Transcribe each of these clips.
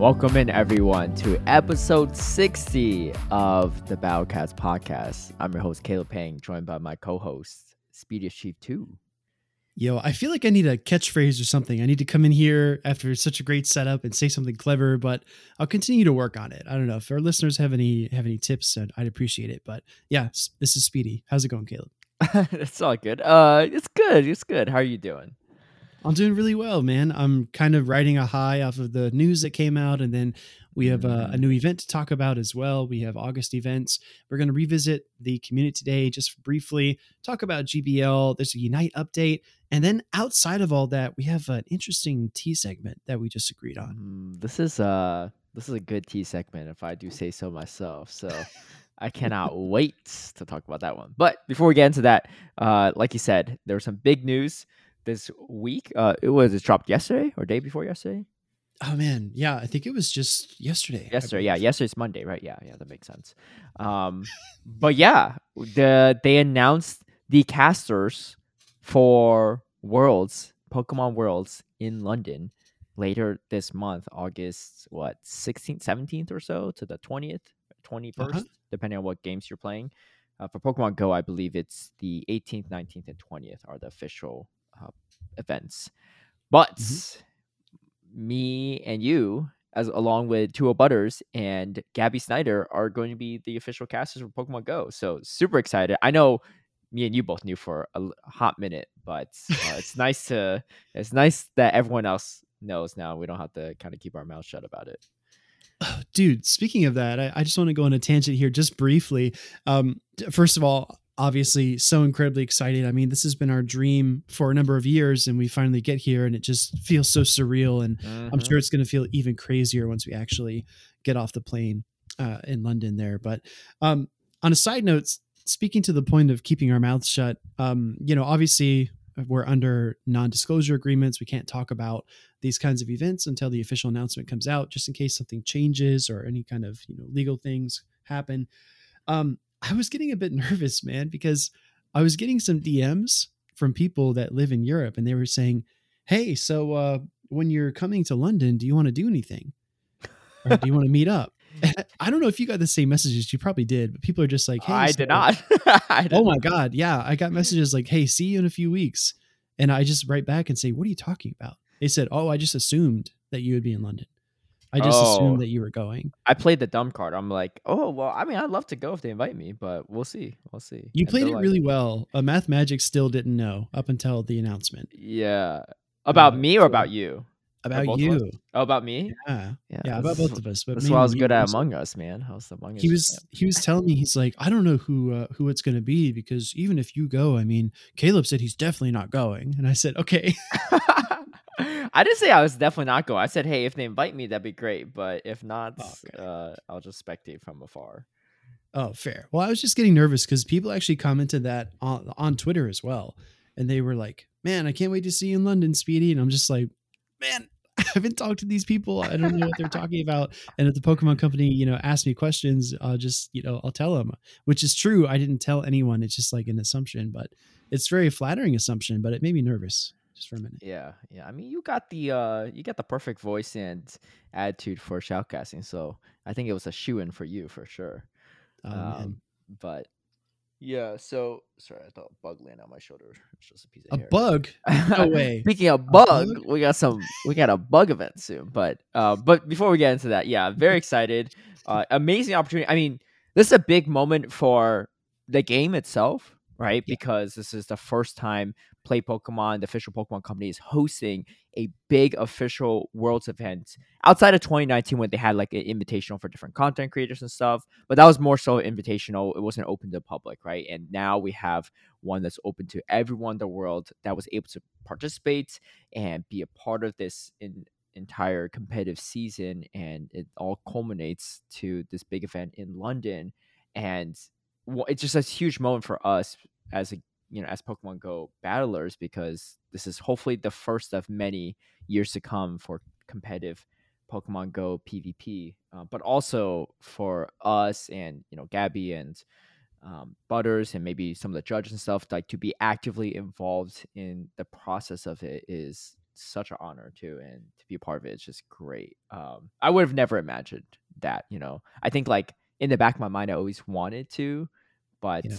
Welcome in, everyone, to episode 60 of the Battlecast podcast. I'm your host, Caleb Peng, joined by my co host, Speediest Chief 2. Yo, I feel like I need a catchphrase or something. I need to come in here after such a great setup and say something clever, but I'll continue to work on it. I don't know if our listeners have any have any tips, I'd appreciate it. But yeah, this is Speedy. How's it going, Caleb? it's all good. Uh, it's good. It's good. How are you doing? I'm doing really well, man. I'm kind of riding a high off of the news that came out, and then we have a, a, new event to talk about as well. We have August events. We're going to revisit the community today just briefly, talk about GBL. There's a Unite update. And then outside of all that, we have an interesting tea segment that we just agreed on. Mm, this is uh this is a good tea segment if I do say so myself. So I cannot wait to talk about that one. But before we get into that, uh, like you said, there was some big news this week. Uh, it was it dropped yesterday or day before yesterday. Oh man, yeah, I think it was just yesterday. Yesterday, yeah, yesterday's Monday, right? Yeah, yeah, that makes sense. Um, but yeah, the they announced the casters for Worlds, Pokemon Worlds in London later this month, August what 16th, 17th or so to the 20th, 21st, uh-huh. depending on what games you're playing. Uh, for Pokemon Go, I believe it's the 18th, 19th, and 20th are the official uh, events. But mm-hmm. me and you, as along with Tua Butters and Gabby Snyder, are going to be the official casters for Pokemon Go. So super excited. I know me and you both knew for a hot minute, but uh, it's nice to it's nice that everyone else knows now. We don't have to kind of keep our mouth shut about it. Dude, speaking of that, I, I just want to go on a tangent here just briefly. Um, first of all, obviously so incredibly excited. I mean, this has been our dream for a number of years, and we finally get here, and it just feels so surreal. And mm-hmm. I'm sure it's going to feel even crazier once we actually get off the plane uh, in London there. But um, on a side note, speaking to the point of keeping our mouths shut, um, you know, obviously we're under non-disclosure agreements. We can't talk about these kinds of events until the official announcement comes out, just in case something changes or any kind of you know legal things happen. Um, I was getting a bit nervous, man, because I was getting some DMs from people that live in Europe, and they were saying, "Hey, so uh, when you're coming to London, do you want to do anything, or do you want to meet up?" I don't know if you got the same messages. You probably did, but people are just like, "Hey, I so, did not." I did oh my god, yeah, I got messages like, "Hey, see you in a few weeks," and I just write back and say, "What are you talking about?" They said, "Oh, I just assumed that you would be in London. I just oh, assumed that you were going." I played the dumb card. I'm like, "Oh, well, I mean, I'd love to go if they invite me, but we'll see. We'll see." You and played it like, really well. Uh, Math Magic still didn't know up until the announcement. Yeah, about uh, me or about you? About you. Oh, about me? Yeah. Yeah, yeah about both of us. But that's why I was good at Among Us, man. I was Among Us. He was he was telling me he's like, I don't know who uh, who it's gonna be because even if you go, I mean, Caleb said he's definitely not going. And I said, Okay. I didn't say I was definitely not going. I said, hey, if they invite me, that'd be great. But if not, oh, okay. uh, I'll just spectate from afar. Oh, fair. Well, I was just getting nervous because people actually commented that on, on Twitter as well. And they were like, man, I can't wait to see you in London, Speedy. And I'm just like, man, I haven't talked to these people. I don't know what they're talking about. And if the Pokemon company, you know, ask me questions, I'll just, you know, I'll tell them, which is true. I didn't tell anyone. It's just like an assumption, but it's very flattering assumption, but it made me nervous just for a minute. Yeah. Yeah. I mean, you got the, uh, you got the perfect voice and attitude for shoutcasting. So I think it was a shoe in for you for sure. Oh, um, but yeah, so sorry, I thought a bug landed on my shoulder. It's just a piece of a hair. bug. No way. Speaking of bug, bug, we got some we got a bug event soon. But uh, but before we get into that, yeah, very excited. Uh, amazing opportunity. I mean, this is a big moment for the game itself, right? Yeah. Because this is the first time Play Pokemon, the official Pokemon company, is hosting a big official Worlds event outside of 2019 when they had like an invitational for different content creators and stuff. But that was more so invitational. It wasn't open to the public, right? And now we have one that's open to everyone in the world that was able to participate and be a part of this in entire competitive season and it all culminates to this big event in London and it's just a huge moment for us as a you know as Pokemon Go battlers because this is hopefully the first of many years to come for competitive Pokemon Go PvP, uh, but also for us and you know Gabby and um, Butters and maybe some of the judges and stuff like to be actively involved in the process of it is such an honor too, and to be a part of it, it's just great. Um, I would have never imagined that. You know, I think like in the back of my mind, I always wanted to, but Yeah.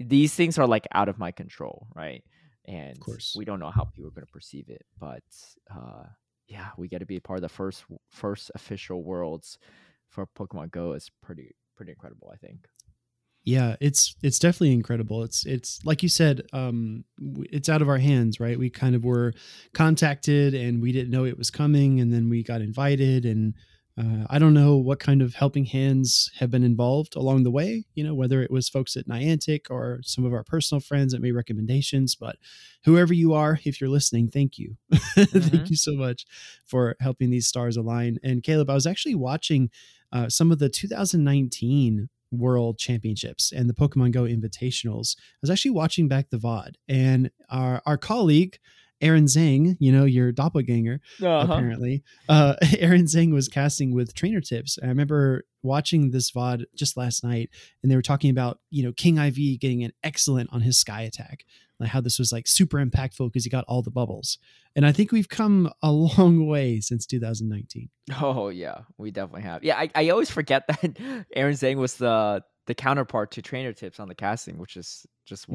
these things are like out of my control, right? And of course. we don't know how people are going to perceive it, but uh, yeah, we get to be a part of the first first official worlds for Pokemon Go is pretty pretty incredible. I think. Yeah, it's it's definitely incredible. It's it's like you said, um, it's out of our hands, right? We kind of were contacted and we didn't know it was coming, and then we got invited, and uh, I don't know what kind of helping hands have been involved along the way. You know, whether it was folks at Niantic or some of our personal friends that made recommendations, but whoever you are, if you're listening, thank you, Mhm. thank you so much for helping these stars align. And Caleb, I was actually watching uh, some of the 2019 World Championships and the Pokemon Go Invitationals. I was actually watching back the VOD, and our our colleague Aaron Zhang, you know your doppelganger, Uh-huh. apparently, uh, Aaron Zhang was casting with Trainer Tips. I remember watching this VOD just last night, and they were talking about you know King IV getting an excellent on his Sky Attack, like how this was like super impactful because he got all the bubbles. And I think we've come a long way since 2019. Oh yeah, we definitely have. Yeah, I, I always forget that Aaron Zhang was the the counterpart to Trainer Tips on the casting, which is just Mm.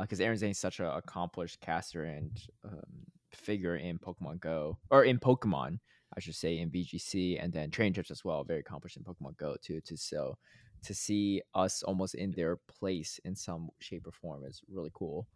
Because Aaron Zhang is such an accomplished caster and um, figure in Pokemon Go or in Pokemon, I should say, in VGC, and then Trainer Tips as well, very accomplished in Pokemon Go too. To so to see us almost in their place in some shape or form is really cool.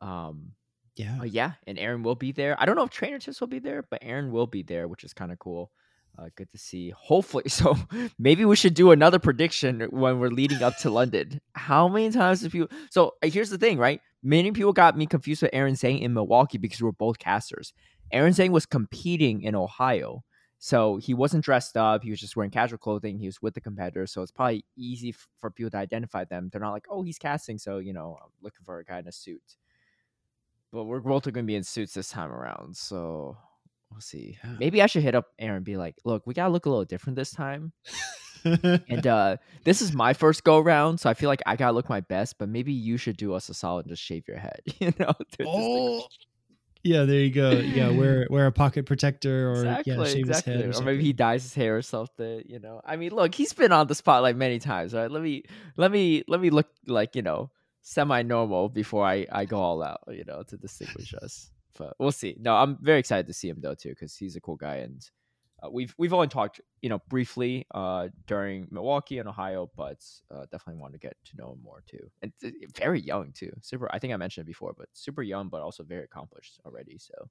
Um, Yeah, uh, yeah, and Aaron will be there. I don't know if Trainer Tips will be there, but Aaron will be there, which is kind of cool. Uh, good to see. Hopefully, so maybe we should do another prediction when we're leading up to London. How many times have you? So uh, here's the thing, right? Many people got me confused with Aaron Zhang in Milwaukee because we're both casters. Aaron Zhang was competing in Ohio, so he wasn't dressed up. He was just wearing casual clothing. He was with the competitors, so it's probably easy f- for people to identify them. They're not like, oh, he's casting, so you know, I'm looking for a guy in a suit but we're both going to be in suits this time around. So we'll see. Maybe I should hit up Aaron and be like, look, we got to look a little different this time. And uh, this is my first go round. So I feel like I got to look my best, but maybe you should do us a solid and just shave your head, you know? oh, yeah, there you go. Yeah, wear wear a pocket protector or Exactly, yeah, shave exactly. his head, Or, or, maybe he dyes his hair or something. You know, I mean, look, he's been on the spotlight many times, right? Let me, let me, let me look like you know semi-normal before I I go all out, you know, to distinguish us. But we'll see. No, I'm very excited to see him though too, because he's a cool guy, and uh, we've we've only talked, you know, briefly uh during Milwaukee and Ohio, but uh, definitely want to get to know him more too. And uh, very young too, super. I think I mentioned it before, but super young, but also very accomplished already. So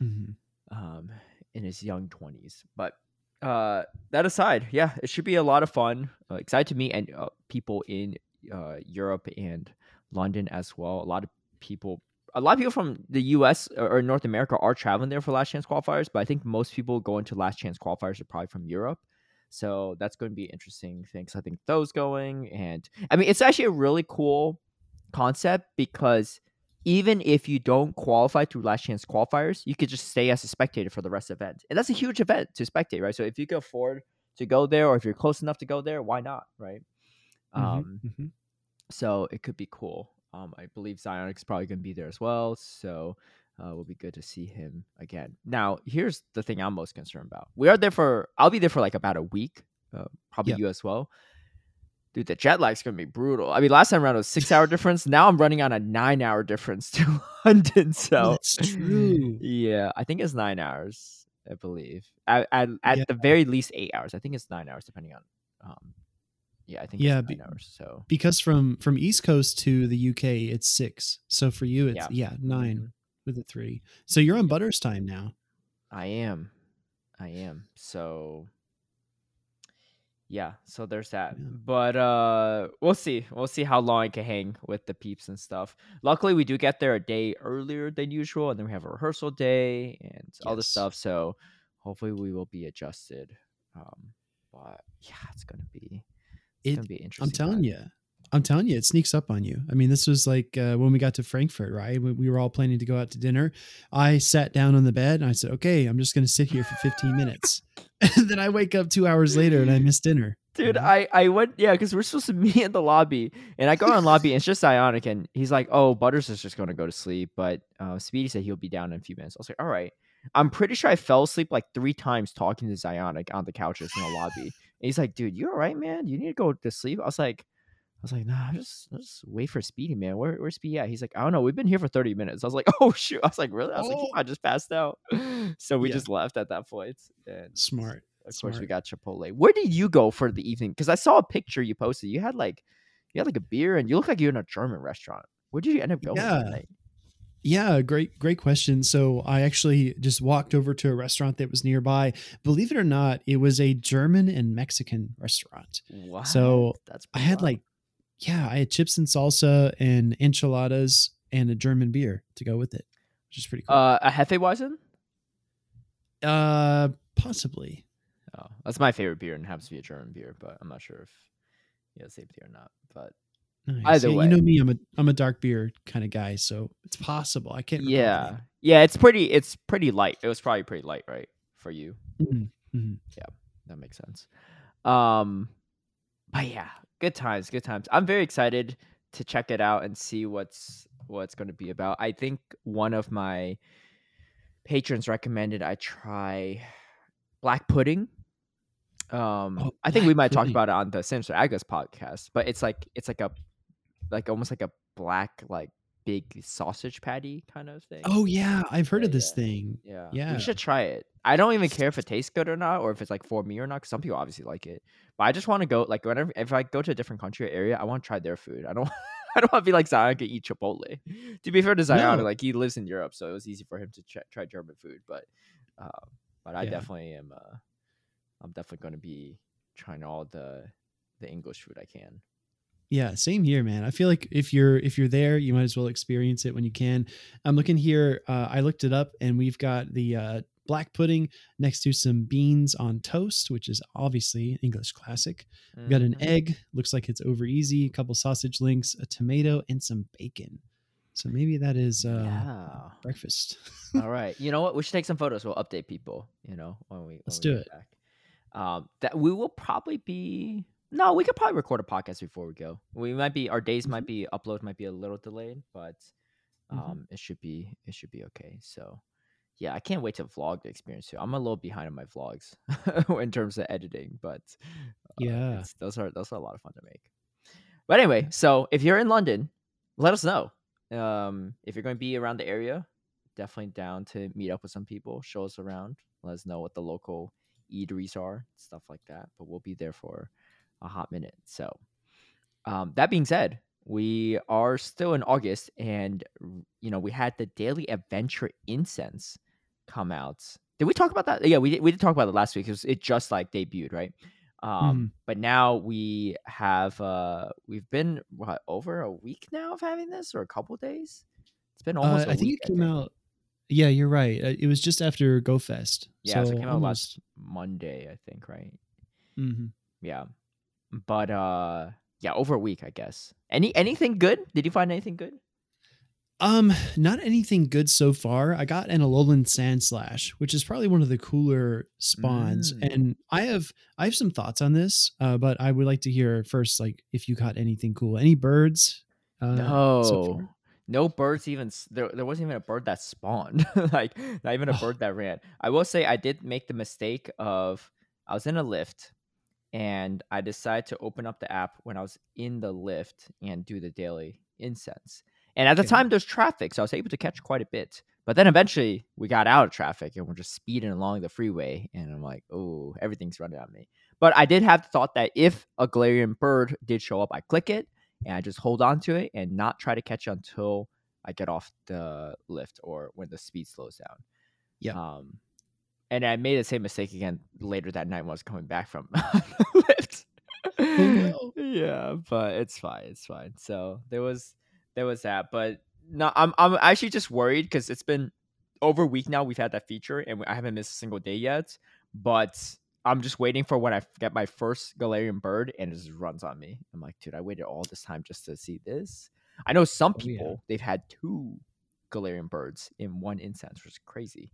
Mhm. um, in his young 20s. But uh, that aside, yeah, it should be a lot of fun. Uh, excited to meet and uh, people in uh, Europe and London as well. A lot of people, a lot of people from the U.S. or, or North America are traveling there for Last Chance qualifiers, but I think most people going to Last Chance qualifiers are probably from Europe. So that's going to be interesting things. I think those going, and I mean, it's actually a really cool concept because even if you don't qualify through last chance qualifiers, you could just stay as a spectator for the rest of the event. And that's a huge event to spectate, right? So if you can afford to go there or if you're close enough to go there, why not, right? Mhm, Um, mhm. so it could be cool. Um, I believe Zionic's probably going to be there as well. So uh, will be good to see him again. Now, here's the thing I'm most concerned about. We are there for, I'll be there for like about a week, uh, probably Yep. you as well. Dude, the jet lag's going to be brutal. I mean, last time around it was six hour difference. Now I'm running on a nine hour difference to London. So That's true. Yeah, I think it's nine hours. I believe at at, at Yeah. the very least eight hours. I think it's nine hours, depending on. Um, yeah, I think Yeah, be- hours. So Because from from East Coast to the UK, it's six. So for you, it's Yeah. yeah, nine Mhm. with a three. So you're on Butter's time now. I am, I am. So yeah, so there's that. Yeah. But uh, we'll see. We'll see how long I can hang with the peeps and stuff. Luckily, we do get there a day earlier than usual, and then we have a rehearsal day and all this stuff. So hopefully, we will be adjusted. Um, but yeah, it's gonna be. It's It- gonna be I'm telling you, I'm telling you, it sneaks up on you. I mean, this was like uh, when we got to Frankfurt, right? We, we were all planning to go out to dinner. I sat down on the bed and I said, "Okay, I'm just going to sit here for 15 minutes." and then I wake up two hours later and I miss dinner. Dude, I, I went yeah, because we're supposed to meet in the lobby, and I go on lobby, and it's just Zionic, and he's like, "Oh, Butters is just gonna go to sleep," but uh, Speedy said he'll be down in a few minutes. I was like, "All right." I'm pretty sure I fell asleep like three times talking to Zionic on the couches in the lobby. He's like, "Dude, you all right, man? You need to go to sleep." I was like, "I was like, nah, just just wait for Speedy, man. Where, where's Speedy at?" He's like, "I don't know. We've been here for 30 minutes." I was like, "Oh shoot!" I was like, "Really?" I was like, Oh. "I just passed out." So we Yeah. just left at that point. and Smart. of course, we got Chipotle. Where did you go for the evening? Because I saw a picture you posted. You had like, you had like a beer, and you look like you're in a German restaurant. Where did you end up going? Yeah. Yeah, great, great question. So I actually just walked over to a restaurant that was nearby. Believe it or not, it was a German and Mexican restaurant. What? So, that's I had wild. like, yeah, I had chips and salsa and enchiladas and a German beer to go with it, which is pretty cool. uh, a Hefeweizen. Uh, possibly. Oh, that's my favorite beer, and happens to be a German beer, but I'm not sure if yeah, same beer or not. But Nice. Either Yeah, way. you know me, I'm a I'm a dark beer kind of guy, so it's possible. I can't. yeah, yeah, it's pretty. It's pretty light. It was probably pretty light, right, for you. name. Mhm, mhm. That makes sense. Um, but yeah, good times, good times. I'm very excited to check it out and see what's what's going to be about. I think one of my patrons recommended I try black pudding. Um, Oh, I think we might talk about it on the Samson Agus podcast, but it's like it's like a like almost like a black like big sausage patty kind of thing. Oh yeah, I've heard Yeah, of this yeah. thing. Yeah. Yeah. We should try it. I don't even care if it tastes good or not, or if it's like for me or not. Because some people obviously like it, but I just want to go. Like whenever if I go to a different country or area, I want to try their food. I don't. I don't want to be like Zion could eat Chipotle. To be fair to Zion, No. like he lives in Europe, so it was easy for him to ch- try German food. But, uh, but I Yeah. definitely am. Uh, I'm definitely going to be trying all the the English food I can. Yeah, same here, man. I feel like if you're if you're there, you might as well experience it when you can. I'm looking here. Uh, I looked it up, and we've got the uh, black pudding next to some beans on toast, which is obviously English classic. We've got an Mhm. egg, looks like it's over easy. A couple sausage links, a tomato, and some bacon. So maybe that is uh, yeah. breakfast. All right. You know what? We should take some photos. We'll update people. You know when we Let's we do get it. Back. Um, that we will probably be. No, we could probably record a podcast before we go. We might be our days might be upload might be a little delayed, but um, Mhm. it should be it should be okay. So yeah, I can't wait to vlog the experience too. I'm a little behind on my vlogs in terms of editing, but uh, Yeah. those are those are a lot of fun to make. But anyway, so if you're in London, let us know. Um, if you're going to be around the area, definitely down to meet up with some people, show us around, let us know what the local eateries are, stuff like that. But we'll be there for a hot minute. So, um, that being said, we are still in August, and you know we had the Daily Adventure Incense come out. Did we talk about that? Yeah, we did, we did talk about it last week. Was, it just like debuted, right? Um, but now we have uh we've been what over a week now of having this or a couple days. It's been almost. Uh, I think it came out. Yeah, you're right. Uh, It was just after GoFest. Yeah, so, so it came out almost. last Monday, I think, right? mhm. Yeah, but uh, yeah, over a week, I guess. Any anything good? Did you find anything good? Um, not anything good so far. I got an Alolan Sandslash, which is probably one of the cooler spawns, Mm. and I have I have some thoughts on this. Uh, but I would like to hear first, like if you caught anything cool, any birds? Uh, no, so no birds even. There, there wasn't even a bird that spawned. like not even a Oh. bird that ran. I will say I did make the mistake of I was in a lift and I decided to open up the app when I was in the lift and do the daily incense. And at the time, there's traffic, so I was able to catch quite a bit. But then eventually, we got out of traffic and we're just speeding along the freeway, and I'm like, oh, everything's running at me. But I did have the thought that if a Galarian bird did show up, I click it and I just hold on to it and not try to catch it until I get off the lift or when the speed slows down. Yeah. Um, and I made the same mistake again later that night when I was coming back from oh, the lift. Yeah, but it's fine. It's fine. So there was there was that, but no, I'm I'm actually just worried because it's been over a week now. We've had that feature, and I haven't missed a single day yet. But I'm just waiting for when I get my first Galarian bird and it just runs on me. I'm like, dude, I waited all this time just to see this. I know some Oh, yeah. people they've had two Galarian birds in one instance, which is crazy.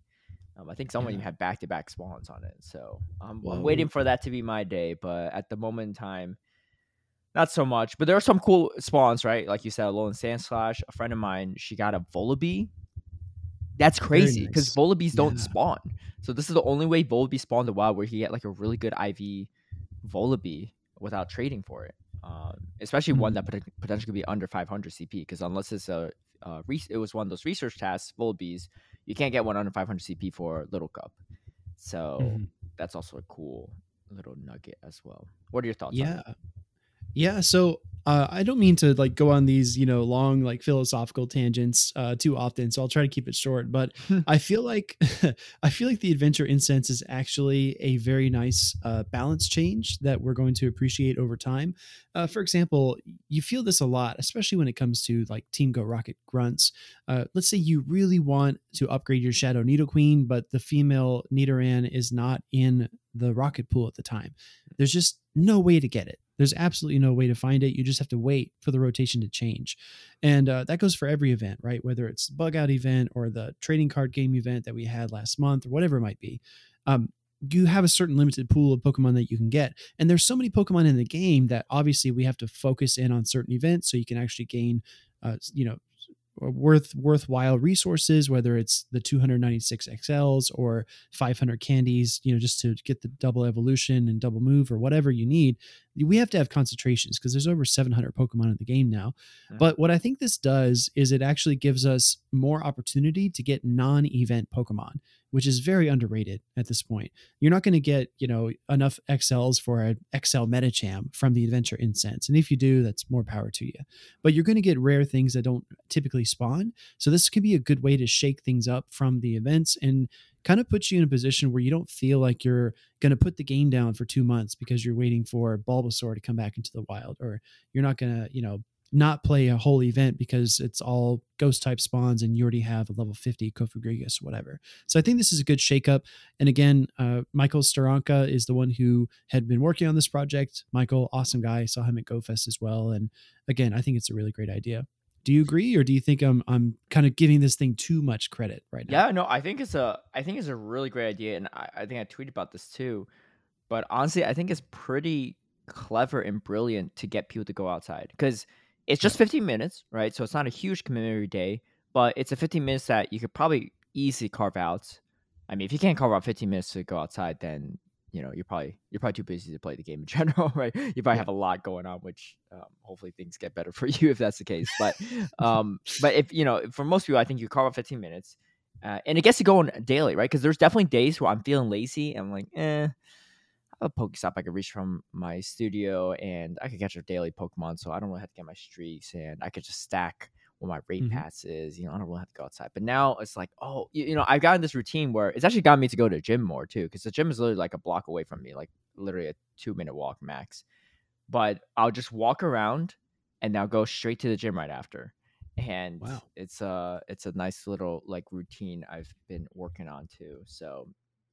Um, I think someone even had back to back spawns on it. So I'm, I'm waiting for that to be my day. But at the moment in time, not so much. But there are some cool spawns, right? Like you said, Alolan Sandslash. A friend of mine, she got a Volbeat. That's crazy because nice. Volbeats don't Yeah. spawn. So this is the only way Volbeat spawned a wild where you can get like a really good IV Volbeat without trading for it. Um, especially one that pot- potentially could be under 500 CP because unless it's a uh, re- it was one of those research tasks, Volbeats, you can't get one under 500 CP for Little Cup. So Mhm. that's also a cool little nugget as well. What are your thoughts? on yeah yeah so uh, i don't mean to like go on these you know long like philosophical tangents uh, too often so i'll try to keep it short but i feel like i feel like the adventure incense is actually a very nice uh, balance change that we're going to appreciate over time. Uh, for example you feel this a lot especially when it comes to like team go rocket grunts. Uh, let's say you really want to upgrade your shadow Nidoqueen but the female nidoran is not in the rocket pool at the time. There's just no way to get it there's absolutely no way to find it. You just have to wait for the rotation to change. And uh, that goes for every event right? Whether it's the bug out event or the trading card game event that we had last month or whatever it might be um, you have a certain limited pool of pokemon that you can get. And there's so many pokemon in the game that obviously we have to focus in on certain events so you can actually gain uh, you know worth worthwhile resources whether it's the 296 xls or 500 candies you know just to get the double evolution and double move or whatever you need. We have to have concentrations because there's over 700 pokemon in the game now. Mhm. but what i think this does is it actually gives us more opportunity to get non-event pokemon which is very underrated at this point. You're not going to get you know enough xls for an xl Medicham from the adventure incense and if you do that's more power to you. But you're going to get rare things that don't typically spawn so this can be a good way to shake things up from the events and kind of puts you in a position where you don't feel like you're going to put the game down for two months because you're waiting for Bulbasaur to come back into the wild, or you're not going to, you know, not play a whole event because it's all ghost type spawns and you already have a level 50 Cofagrigus or whatever. So I think this is a good shakeup. And again, uh, Michael Steranka is the one who had been working on this project. Michael, awesome guy. Saw him at GoFest as well. And again, I think it's a really great idea. Do you agree, or do you think I'm I'm kind of giving this thing too much credit right now? Yeah, no, I think it's a I think it's a really great idea, and I, I think I tweeted about this too. But honestly, I think it's pretty clever and brilliant to get people to go outside because it's just 15 minutes, right? So it's not a huge commitment every day, but it's a 15 minutes that you could probably easily carve out. I mean, if you can't carve out 15 minutes to go outside, then you know you're probably you're probably too busy to play the game in general, right? You probably Yeah. have a lot going on, which um, hopefully things get better for you if that's the case. But um, but if you know, for most people, I think you carve out 15 minutes, uh, and it gets to go on daily, right? Because there's definitely days where I'm feeling lazy and I'm like, eh, a Pokestop I could reach from my studio, and I could catch a daily Pokemon, so I don't really have to get my streaks, and I could just stack what my raid Mhm. pass is. You know, I don't really have to go outside. But now it's like, oh, you, you know, I've gotten this routine where it's actually gotten me to go to the gym more too, because the gym is literally like a block away from me, like literally a two minute walk max. But I'll just walk around, and I'll go straight to the gym right after and Wow. it's a it's a nice little like routine I've been working on too. So,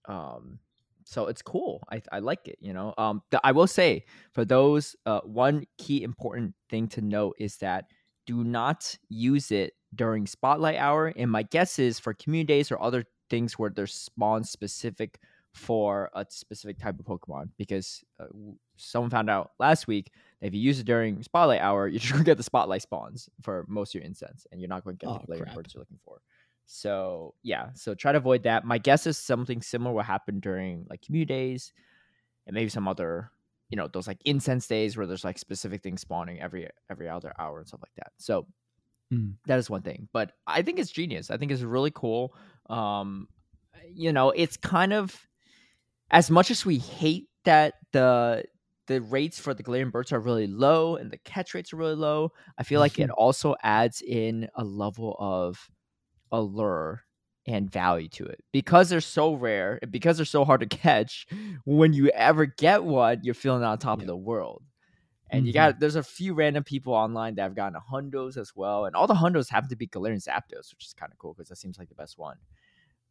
um, so it's cool. I I like it. You know, um, the, I will say for those, uh, one key important thing to note is that do not use it during spotlight hour. And my guess is for community days or other things where there's spawn specific for a specific type of Pokemon because uh, someone found out last week that if you use it during spotlight hour, you're just gonna get the spotlight spawns for most of your incense, and you're not going to get Oh, the crap. you're looking for. So yeah, so try to avoid that. My guess is something similar will happen during like commute days, and maybe some other, you know, those like incense days where there's like specific things spawning every every other hour and stuff like that. So Mm. that is one thing, but I think it's genius. I think it's really cool. Um, you know, it's kind of as much as we hate that the the rates for the Galarian birds are really low and the catch rates are really low. I feel like it also adds in a level of allure and value to it because they're so rare and because they're so hard to catch. When you ever get one, you're feeling on top Yeah. of the world. And you Mhm. got there's a few random people online that have gotten hundos as well, and all the hundos happen to be Galarian Zapdos, which is kind of cool because that seems like the best one.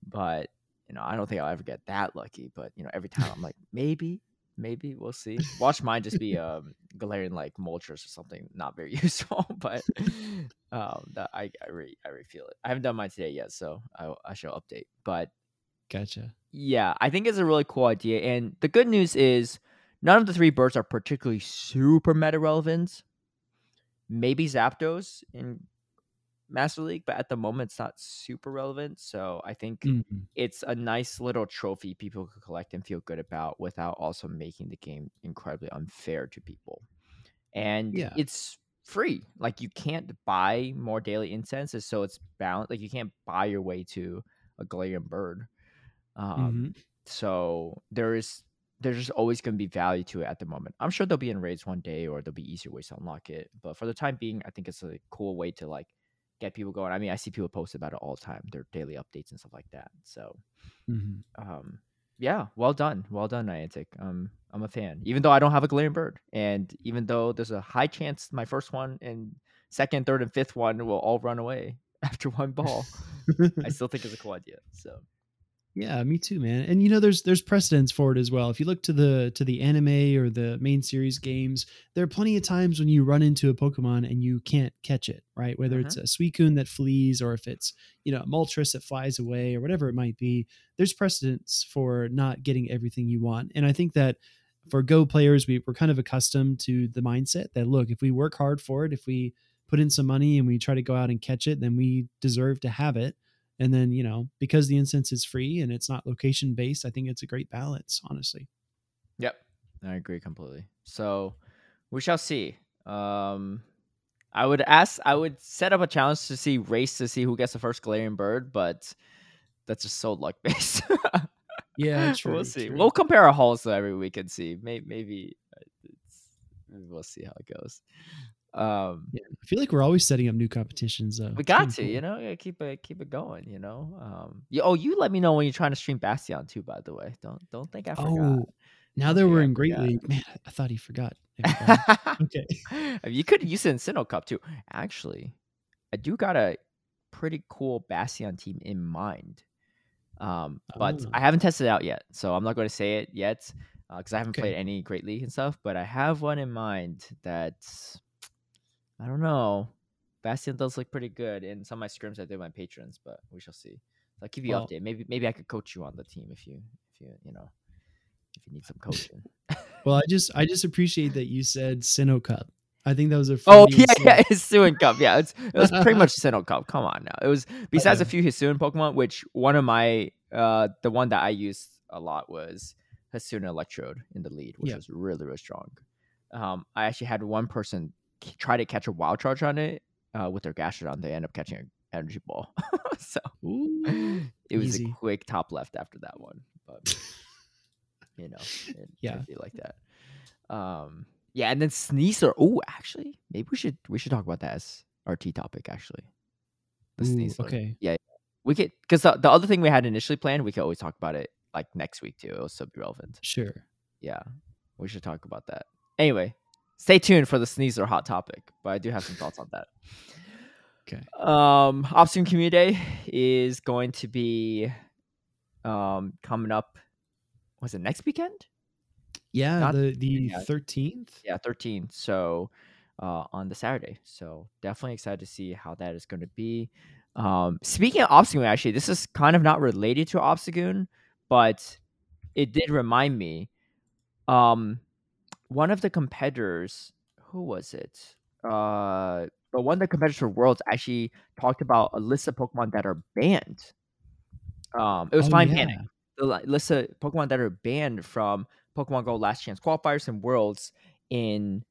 But you know, I don't think I'll ever get that lucky, but you know, every time I'm like, maybe, maybe we'll see. Watch mine just be um Galarian like Moltres or something, not very useful, but um, that I I really I really feel it. I haven't done mine today yet, so I I shall update. But Gotcha. yeah, I think it's a really cool idea, and the good news is none of the three birds are particularly super meta relevant. Maybe Zapdos in Master League, but at the moment it's not super relevant. So I think Mhm. it's a nice little trophy people could collect and feel good about without also making the game incredibly unfair to people. And Yeah. it's free. Like you can't buy more daily incenses, so it's bound like you can't buy your way to a Galarian bird. Um Mhm. so there is there's just always going to be value to it at the moment. I'm sure they'll be in raids one day or there'll be easier ways to unlock it. But for the time being, I think it's a cool way to like get people going. I mean, I see people post about it all the time, their daily updates and stuff like that. So, Mhm. um, yeah, well done, well done, Niantic. Um, I'm a fan, even though I don't have a Galarian bird, and even though there's a high chance my first one and second, third, and fifth one will all run away after one ball, I still think it's a cool idea. So, Yeah, me too, man. And you know, there's there's precedence for it as well. If you look to the to the anime or the main series games, there are plenty of times when you run into a Pokemon and you can't catch it, right? Whether uh-huh. it's a Suicune that flees or if it's you know a Moltres that flies away or whatever it might be. There's precedence for not getting everything you want, and I think that for Go players, we, we're kind of accustomed to the mindset that look, if we work hard for it, if we put in some money and we try to go out and catch it, then we deserve to have it. And then, you know, because the incense is free and it's not location based, I think it's a great balance, honestly. Yep, I agree completely. So we shall see. Um, I would ask, I would set up a challenge to see race to see who gets the first Galarian bird, but that's just so luck based. Yeah, true, we'll see. true. We'll compare our hauls every week and see. Maybe, maybe maybe we'll see how it goes. Um, Yeah. I feel like we're always setting up new competitions though. we got to, cool. you know, yeah, keep it, keep it going. You know. Um, you, oh, you let me know when you're trying to stream Bastiodon too. By the way, don't don't think I forgot. Oh, now that think we're in Great. League, man, I thought he forgot. okay. You could use it in Sinnoh Cup too. Actually, I do got a pretty cool Bastiodon team in mind. Um, but Oh. I haven't tested it out yet, so I'm not going to say it yet because I haven't Okay. played any Great League and stuff. But I have one in mind that I don't know. Bastiodon does look pretty good in some of my scrims I did with my patrons, but we shall see. I'll keep you Well- updated. Maybe maybe I could coach you on the team if you if you you know if you need some coaching. Well, I just I just appreciate that you said Sinnoh Cup. I think that was a Oh yeah, insult. yeah, it's Hisuian Cup. Yeah, it's it was pretty much Sinnoh Cup. Come on now. It was besides a few Hisuian Pokemon, which one of my uh the one that I used a lot was Hisuian Electrode in the lead, which Yeah. was really really strong. Um, I actually had one person try to catch a wild charge on it uh, with their Gastrodon. They end up catching an energy ball, so Ooh, it was easy. a quick top left after that one. But you know, it Yeah. be like that. Um, yeah, and then Sneasler. Oh, actually, maybe we should we should talk about that as our tea topic. Actually, the Ooh, Sneasler. okay. Yeah, we could because the, the other thing we had initially planned, we could always talk about it like next week too. It will still be relevant. Sure. Yeah, we should talk about that. Anyway, stay tuned for the Sneasler hot topic. But I do have some thoughts on that. Okay. Um, Obstagoon Community Day is going to be um coming up. Was it next weekend? Yeah, Not- the the yeah. thirteenth. Yeah, 13. So uh on the Saturday. So definitely excited to see how that is going to be. Um speaking of Obstagoon, actually, this is kind of not related to Obstagoon, but it did remind me. Um one of the competitors, who was it? Uh but one of the competitors for Worlds actually talked about a list of Pokemon that are banned. Um it was Oh, Fine yeah. Panic the list of Pokemon that are banned from Pokemon Go Last Chance qualifiers and Worlds in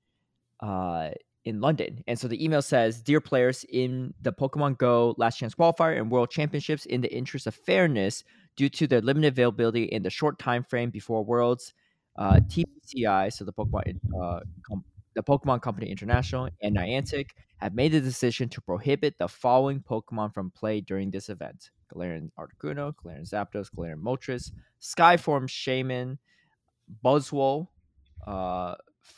uh in London. And so the email says, "Dear players, in the Pokemon Go Last Chance qualifier and World Championships, in the interest of fairness, due to their limited availability in the short time frame before Worlds, uh, TPCI, so the Pokemon uh, com- the Pokemon Company International and Niantic have made the decision to prohibit the following Pokemon from play during this event: Galarian Articuno, Galarian Zapdos, Galarian Moltres, Skyform Shaymin, Buzzwole, uh,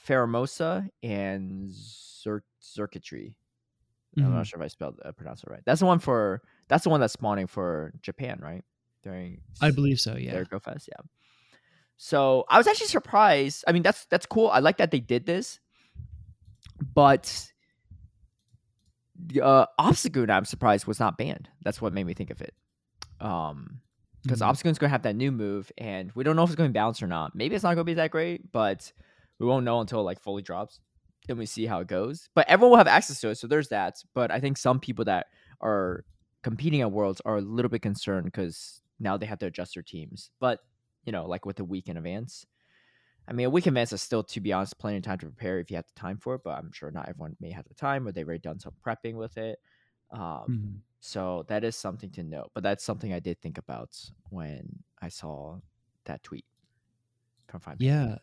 Pheromosa, and Zer- Xurkitree. I'm not sure if I spelled uh, pronounced it right. That's the one for that's the one that's spawning for Japan, right? during I believe so. Yeah. their Go Fest. Yeah. So I was actually surprised. I mean, that's that's cool. I like that they did this, but uh, Obstagoon, I'm surprised was not banned. That's what made me think of it. Um, because Mhm. Obstagoon's gonna have that new move, and we don't know if it's going to bounce or not. Maybe it's not gonna be that great, but we won't know until it, like fully drops. and we see how it goes. But everyone will have access to it, so there's that. But I think some people that are competing at Worlds are a little bit concerned because now they have to adjust their teams. But you know, like with a week in advance. I mean, a week in advance is still, to be honest, plenty of time to prepare if you have the time for it. But I'm sure not everyone may have the time, or they've already done some prepping with it. Um, Mhm. so that is something to note. But that's something I did think about when I saw that tweet from Five. Yeah.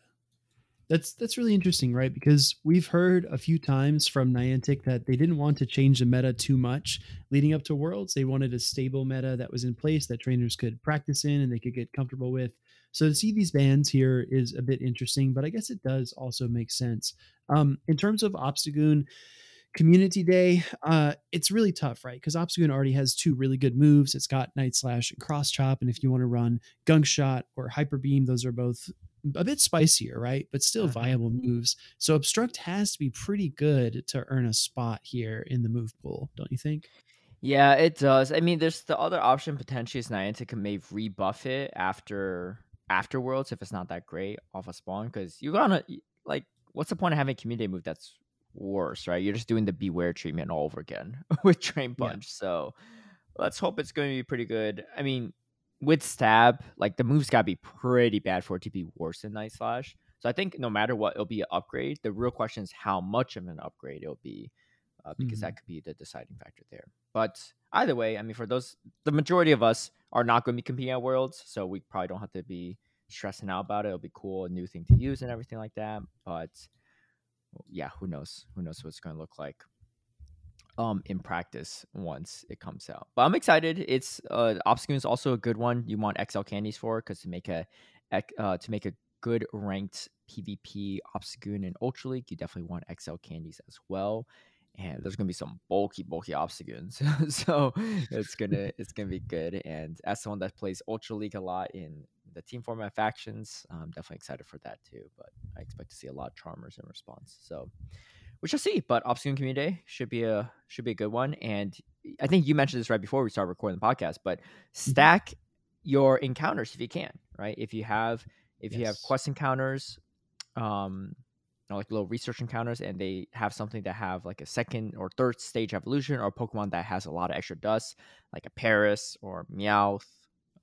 That's that's really interesting, right? Because we've heard a few times from Niantic that they didn't want to change the meta too much leading up to Worlds. They wanted a stable meta that was in place that trainers could practice in and they could get comfortable with. So to see these bans here is a bit interesting, but I guess it does also make sense. Um, in terms of Obstagoon, Community Day, uh, it's really tough, right? Because Obstagoon already has two really good moves. It's got Night Slash and Cross Chop, and if you want to run Gunk Shot or Hyper Beam, those are both a bit spicier, right? But still Mhm. viable moves. So Obstruct has to be pretty good to earn a spot here in the move pool, don't you think? Yeah, it does. I mean, there's the other option potentially is Niantic can maybe rebuff it after after Worlds if it's not that great off a spawn because you're gonna like what's the point of having a community move that's worse, right? You're just doing the Bewear treatment all over again with Drain Yeah. Punch. So let's hope it's going to be pretty good. I mean, with Stab, like the move's gotta be pretty bad for it to be worse than Night Slash. So I think no matter what, it'll be an upgrade. The real question is how much of an upgrade it'll be, uh, because Mhm. that could be the deciding factor there. But either way, I mean, for those, the majority of us are not going to be competing at Worlds, so we probably don't have to be stressing out about it. It'll be cool, a new thing to use and everything like that. But yeah, who knows? Who knows what it's going to look like um in practice once it comes out. But I'm excited. It's uh Obstagoon is also a good one. You want XL candies for because to make a uh to make a good ranked PvP Obstagoon in Ultra League, you definitely want XL candies as well. And there's gonna be some bulky, bulky Obstagoons, so it's gonna it's gonna be good. And as someone that plays Ultra League a lot in the team format factions, I'm definitely excited for that too. But I expect to see a lot of Charmers in response. So we shall see. But Obstagoon Community Day should be a should be a good one. And I think you mentioned this right before we started recording the podcast. But stack your encounters if you can. Right, if you have if you have quest encounters, um, know, like little research encounters, and they have something that have like a second or third stage evolution, or a Pokemon that has a lot of extra dust, like a Paras or Meowth.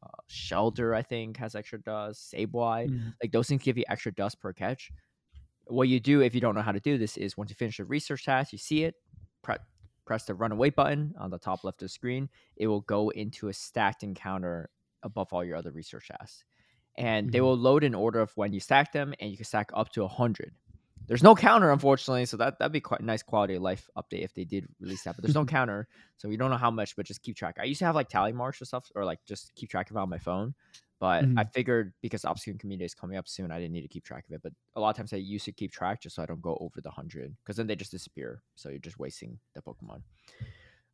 Uh, Shellder, I think, has extra dust. Sableye, Mhm. like those things give you extra dust per catch. What you do if you don't know how to do this is once you finish the research task, you see it, pre- press the run away button on the top left of the screen. It will go into a stacked encounter above all your other research tasks. And they Mhm. will load in order of when you stack them, and you can stack up to 100. There's no counter, unfortunately, so that, that'd be quite a nice quality of life update if they did release that. But there's no counter, so we don't know how much, but just keep track. I used to have like tally marks or stuff, or like just keep track of it on my phone. But I Mhm. figured because Obscure Community is coming up soon, I didn't need to keep track of it. But a lot of times I used to keep track just so I don't go over the 100, because then they just disappear. So you're just wasting the Pokemon.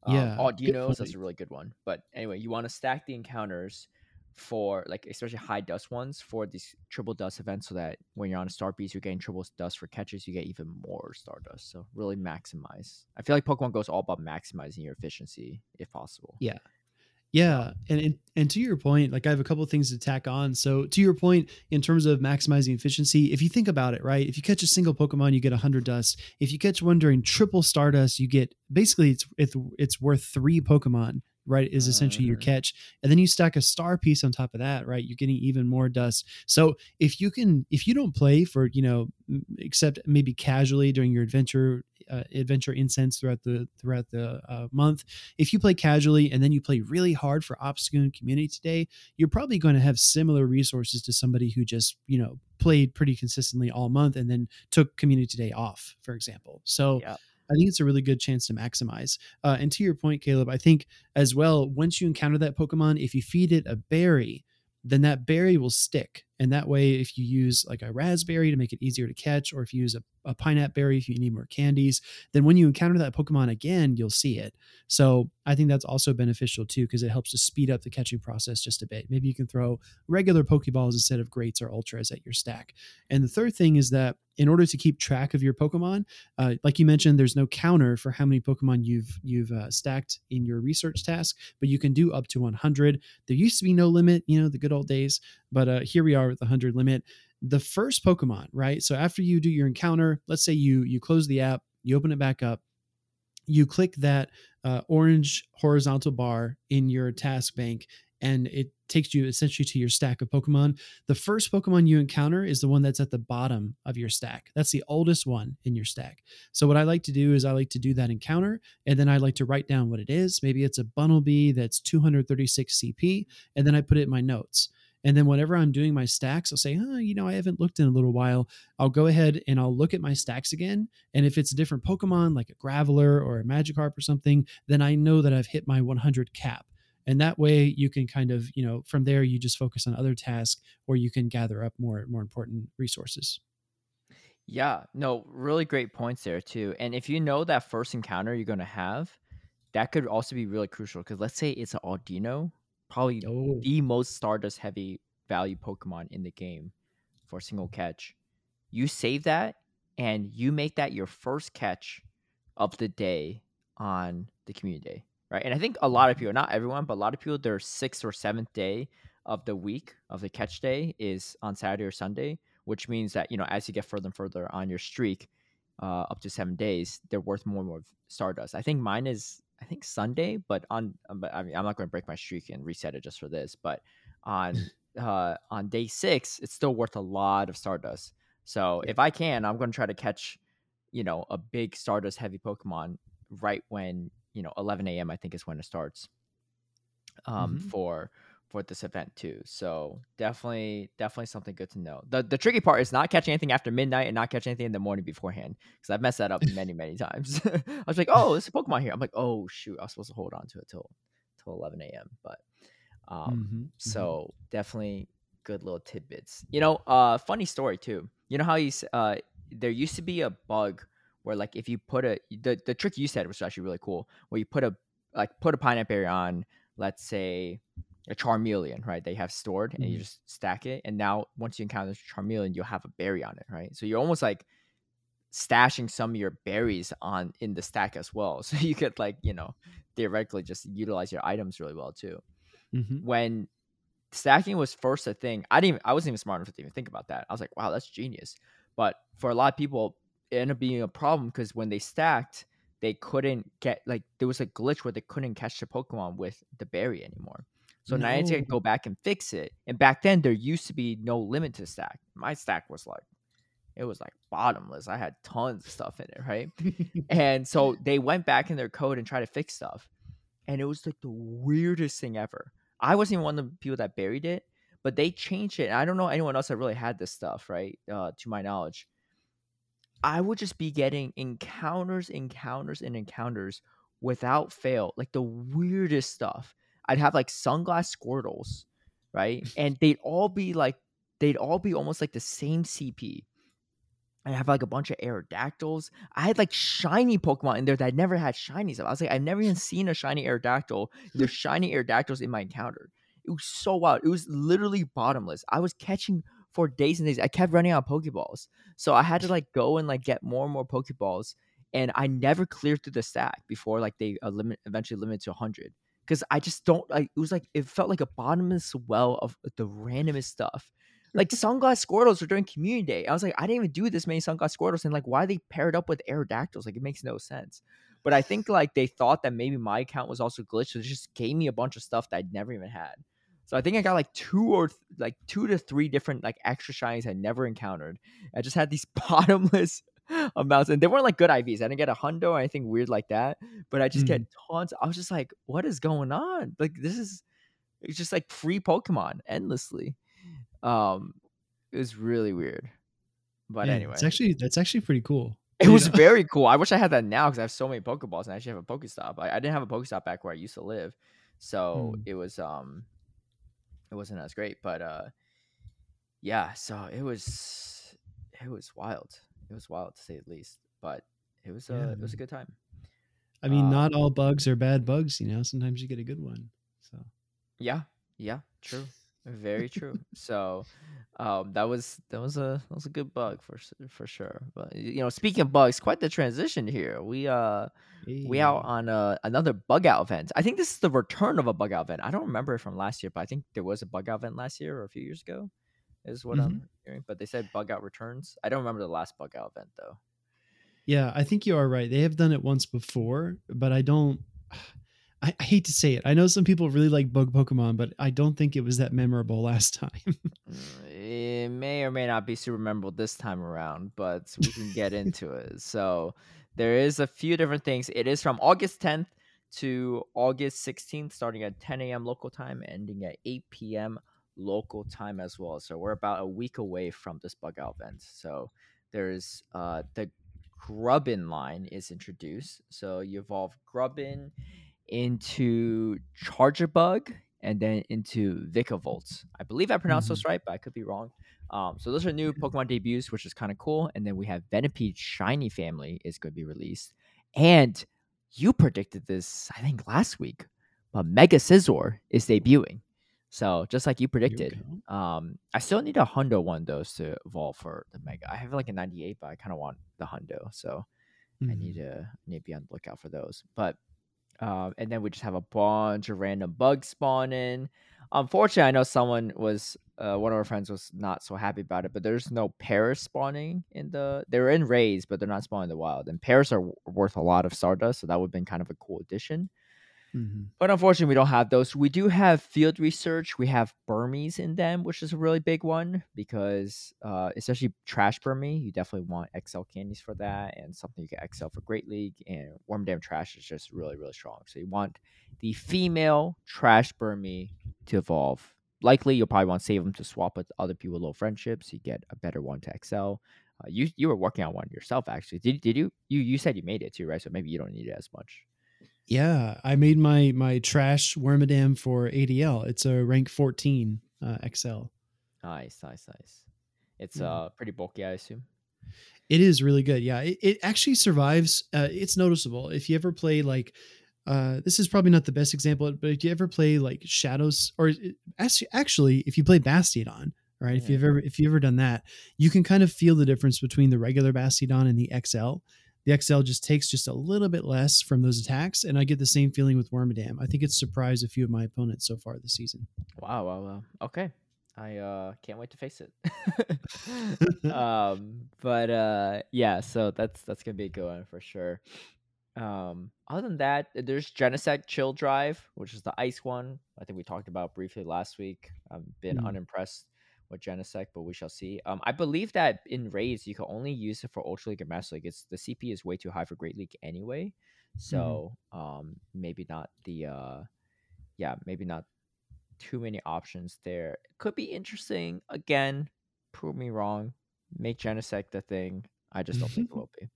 Um, Yeah, oh, do you know that's a really good one. But anyway, you want to stack the encounters for like especially high dust ones for these triple dust events so that when you're on a star piece you're getting triple dust for catches you get even more stardust so really maximize i feel like pokemon goes all about maximizing your efficiency if possible Yeah. Yeah, and, and and to your point, like I have a couple things to tack on. So to your point, in terms of maximizing efficiency, if you think about it, right? If you catch a single Pokemon, you get hundred dust. If you catch one during triple Stardust, you get basically it's it's it's worth three Pokemon, right? Is essentially your Mhm. catch, and then you stack a star piece on top of that, right? You're getting even more dust. So if you can, if you don't play for you know, except maybe casually during your adventure uh, adventure incense throughout the throughout the uh, month if you play casually and then you play really hard for Obstagoon Community today, you're probably going to have similar resources to somebody who just, you know, played pretty consistently all month and then took Community Today off, for example. So Yeah. I think it's a really good chance to maximize. Uh, and to your point, Caleb, I think as well, once you encounter that Pokemon, if you feed it a berry, then that berry will stick And that way, if you use like a Razz Berry to make it easier to catch, or if you use a, a pineapple berry if you need more candies, then when you encounter that Pokemon again, you'll see it. So I think that's also beneficial too, because it helps to speed up the catching process just a bit. Maybe you can throw regular Pokeballs instead of greats or ultras at your stack. And the third thing is that in order to keep track of your Pokemon, uh, like you mentioned, there's no counter for how many Pokemon you've you've uh, stacked in your research task, but you can do up to 100. There used to be no limit, you know, the good old days, but uh, here we are with the 100 limit. The first Pokemon, right? So after you do your encounter, let's say you you close the app, you open it back up, you click that uh, orange horizontal bar in your task bank and it takes you essentially to your stack of Pokemon. The first Pokemon you encounter is the one that's at the bottom of your stack. That's the oldest one in your stack. So what I like to do is I like to do that encounter and then I like to write down what it is. Maybe it's a Bunnelby that's 236 CP and then I put it in my notes. And then whenever I'm doing my stacks, I'll say, oh, you know, I haven't looked in a little while. I'll go ahead and I'll look at my stacks again. And if it's a different Pokemon, like a Graveler or a Magikarp or something, then I know that I've hit my 100 cap and that way you can kind of you know from there you just focus on other tasks or you can gather up more more important resources yeah no really great points there too and if you know that first encounter you're going to have that could also be really crucial because let's say it's an Audino, probably oh. the most Stardust heavy value Pokemon in the game for single catch. You save that and you make that your first catch of the day on the community day right? And I think a lot of people, not everyone, but a lot of people, their sixth or seventh day of the week of the catch day is on Saturday or Sunday, which means that you know as you get further and further on your streak, uh, up to seven days, they're worth more and more Stardust. I think mine is I think Sunday, but on um, but I mean I'm not going to break my streak and reset it just for this, but on uh, on day six, it's still worth a lot of Stardust. So if I can, I'm going to try to catch, you know, a big Stardust heavy Pokemon right when you know 11 a.m. I think is when it starts um, mm-hmm. for for this event too. So definitely definitely something good to know. The the tricky part is not catching anything after midnight and not catching anything in the morning beforehand because I've messed that up many many times. I was like, oh, there's a Pokemon here. I'm like, oh shoot, I was supposed to hold on to it till till 11 a.m. But um, mm-hmm. mm-hmm. so mm-hmm. definitely good little tidbits. You know, uh, funny story too. You know how you uh, there used to be a bug where like if you put a the, the trick you said was actually really cool where you put a like put a pineapple berry on let's say a charmeleon right they have stored mm-hmm. and you mm-hmm. just stack it and now once you encounter charmeleon you'll have a berry on it right so you're almost like stashing some of your berries on in the stack as well so you could like you know theoretically just utilize your items really well too mm-hmm. when stacking was first a thing i didn't even, i wasn't even smart enough to even think about that i was like wow that's genius but for a lot of people it ended up being a problem because when they stacked, they couldn't get like there was a glitch where they couldn't catch the Pokemon with the berry anymore. So no. now I had to go back and fix it. And back then there used to be no limit to stack. My stack was like it was like bottomless. I had tons of stuff in it, right? and so they went back in their code and tried to fix stuff. And it was like the weirdest thing ever. I wasn't even one of the people that buried it, but they changed it. I don't know anyone else that really had this stuff, right? Uh, to my knowledge. I would just be getting encounters, encounters, and encounters without fail. Like the weirdest stuff. I'd have like sunglass squirtles, right? and they'd all be like, they'd all be almost like the same CP. I have like a bunch of Aerodactyls. I had like shiny Pokemon in there that I never had shinies of. I was like, I've never even seen a shiny Aerodactyl. There's shiny Aerodactyls in my encounter. It was so wild. It was literally bottomless. I was catching for days and days. I kept running out of Pokeballs. So I had to like go and like get more and more Pokeballs. And I never cleared through the stack before like they uh, limit eventually limit to 100. Because I just don't like it was like it felt like a bottomless well of the randomest stuff. Like Sunglass Squirtles were during community day. I was like, I didn't even do this many Sunglass Squirtles. And like, why they paired up with Aerodactyls? Like, it makes no sense. But I think like they thought that maybe my account was also glitched. So it just gave me a bunch of stuff that I'd never even had. So I think I got like two or th- like two to three different like extra shinies I never encountered. I just had these bottomless amounts, and they weren't like good IVs. I didn't get a hundo or anything weird like that, but I just mm. get tons. I was just like, what is going on? Like this is it's just like free Pokemon endlessly. Um, it was really weird. But yeah, anyway, it's actually that's actually pretty cool. It was know? very cool. I wish I had that now because I have so many Pokeballs and I actually have a Pokestop. I, I didn't have a Pokestop back where I used to live, so mm. it was um it wasn't as great. But uh, yeah, so it was it was wild. It was wild to say the least, but it was a Yeah, it was a good time. I mean, Um, not all bugs are bad bugs, you know. Sometimes you get a good one. So Yeah, yeah, true, very true. So, um, that was that was a that was a good bug for for sure. But you know, speaking of bugs, quite the transition here. We uh we out on uh, another bug out event. I think this is the return of a bug out event. I don't remember it from last year, but I think there was a bug out event last year or a few years ago, is what Mhm. I'm hearing. But they said bug out returns. I don't remember the last bug out event though. Yeah, I think you are right. They have done it once before, but I don't. I, I hate to say it. I know some people really like bug Pokemon, but I don't think it was that memorable last time. Mm, It may or may not be super memorable this time around, but we can get into it. So there is a few different things. It is from August 10th to August 16th, starting at 10 a.m. local time, ending at 8 p.m. local time as well. So we're about a week away from this bug out event. So there's uh the Grubbin line is introduced. So you evolve Grubbin into Charjabug and then into Vikavolt. I believe I pronounced those right, but I could be wrong. Um, so those are new Pokemon debuts, which is kind of cool. And then we have Venipede Shiny Family is going to be released. And you predicted this, I think, last week, but Mega Scizor is debuting. So just like you predicted, um, I still need a Hundo one of those to evolve for the Mega. I have like a 98, but I kind of want the Hundo. So I Mhm. need to need to be on the lookout for those. But um, and then we just have a bunch of random bugs spawning. Unfortunately, I know someone was uh, one of our friends was not so happy about it, but there's no Paras spawning in the. They're in raids, but they're not spawning in the wild. And Paras are w- worth a lot of Stardust, so that would have been kind of a cool addition. Mhm. But unfortunately, we don't have those. We do have field research. We have Burmys in them, which is a really big one because, uh, especially trash Burmy, you definitely want XL candies for that and something you can XL for Great League. And Wormadam Trash is just really, really strong. So you want the female trash Burmy to evolve. Likely, you'll probably want to save them to swap with other people with low friendships. You get a better one to XL. Uh, you you were working on one yourself actually. Did did you you you said you made it too, right? So maybe you don't need it as much. Yeah, I made my my trash Wormadam for ADL. It's a rank 14 uh, XL. Nice, nice, nice. It's Yeah. uh pretty bulky, I assume. It is really good. Yeah, it, it actually survives. Uh, it's noticeable. If you ever play like, uh, this is probably not the best example, but if you ever play like Shadows, or actually, actually, if you play Bastiodon, right? If Mhm. you've ever if you've ever done that, you can kind of feel the difference between the regular Bastiodon and the XL. The XL just takes just a little bit less from those attacks, and I get the same feeling with Wormadam. I think it's surprised a few of my opponents so far this season. Wow, wow, wow. Okay. I uh can't wait to face it. um but uh yeah, so that's that's gonna be a good one for sure. Um other than that, there's Genesect Chill Drive, which is the ice one. I think we talked about briefly last week. I've been Mhm. unimpressed with Genesect, but we shall see. Um I believe that in raids you can only use it for Ultra League and Master League. It's the CP is way too high for Great League anyway. So um maybe not the uh yeah, maybe not too many options there. Could be interesting. Again, prove me wrong. Make Genesect the thing. I just don't think it will be.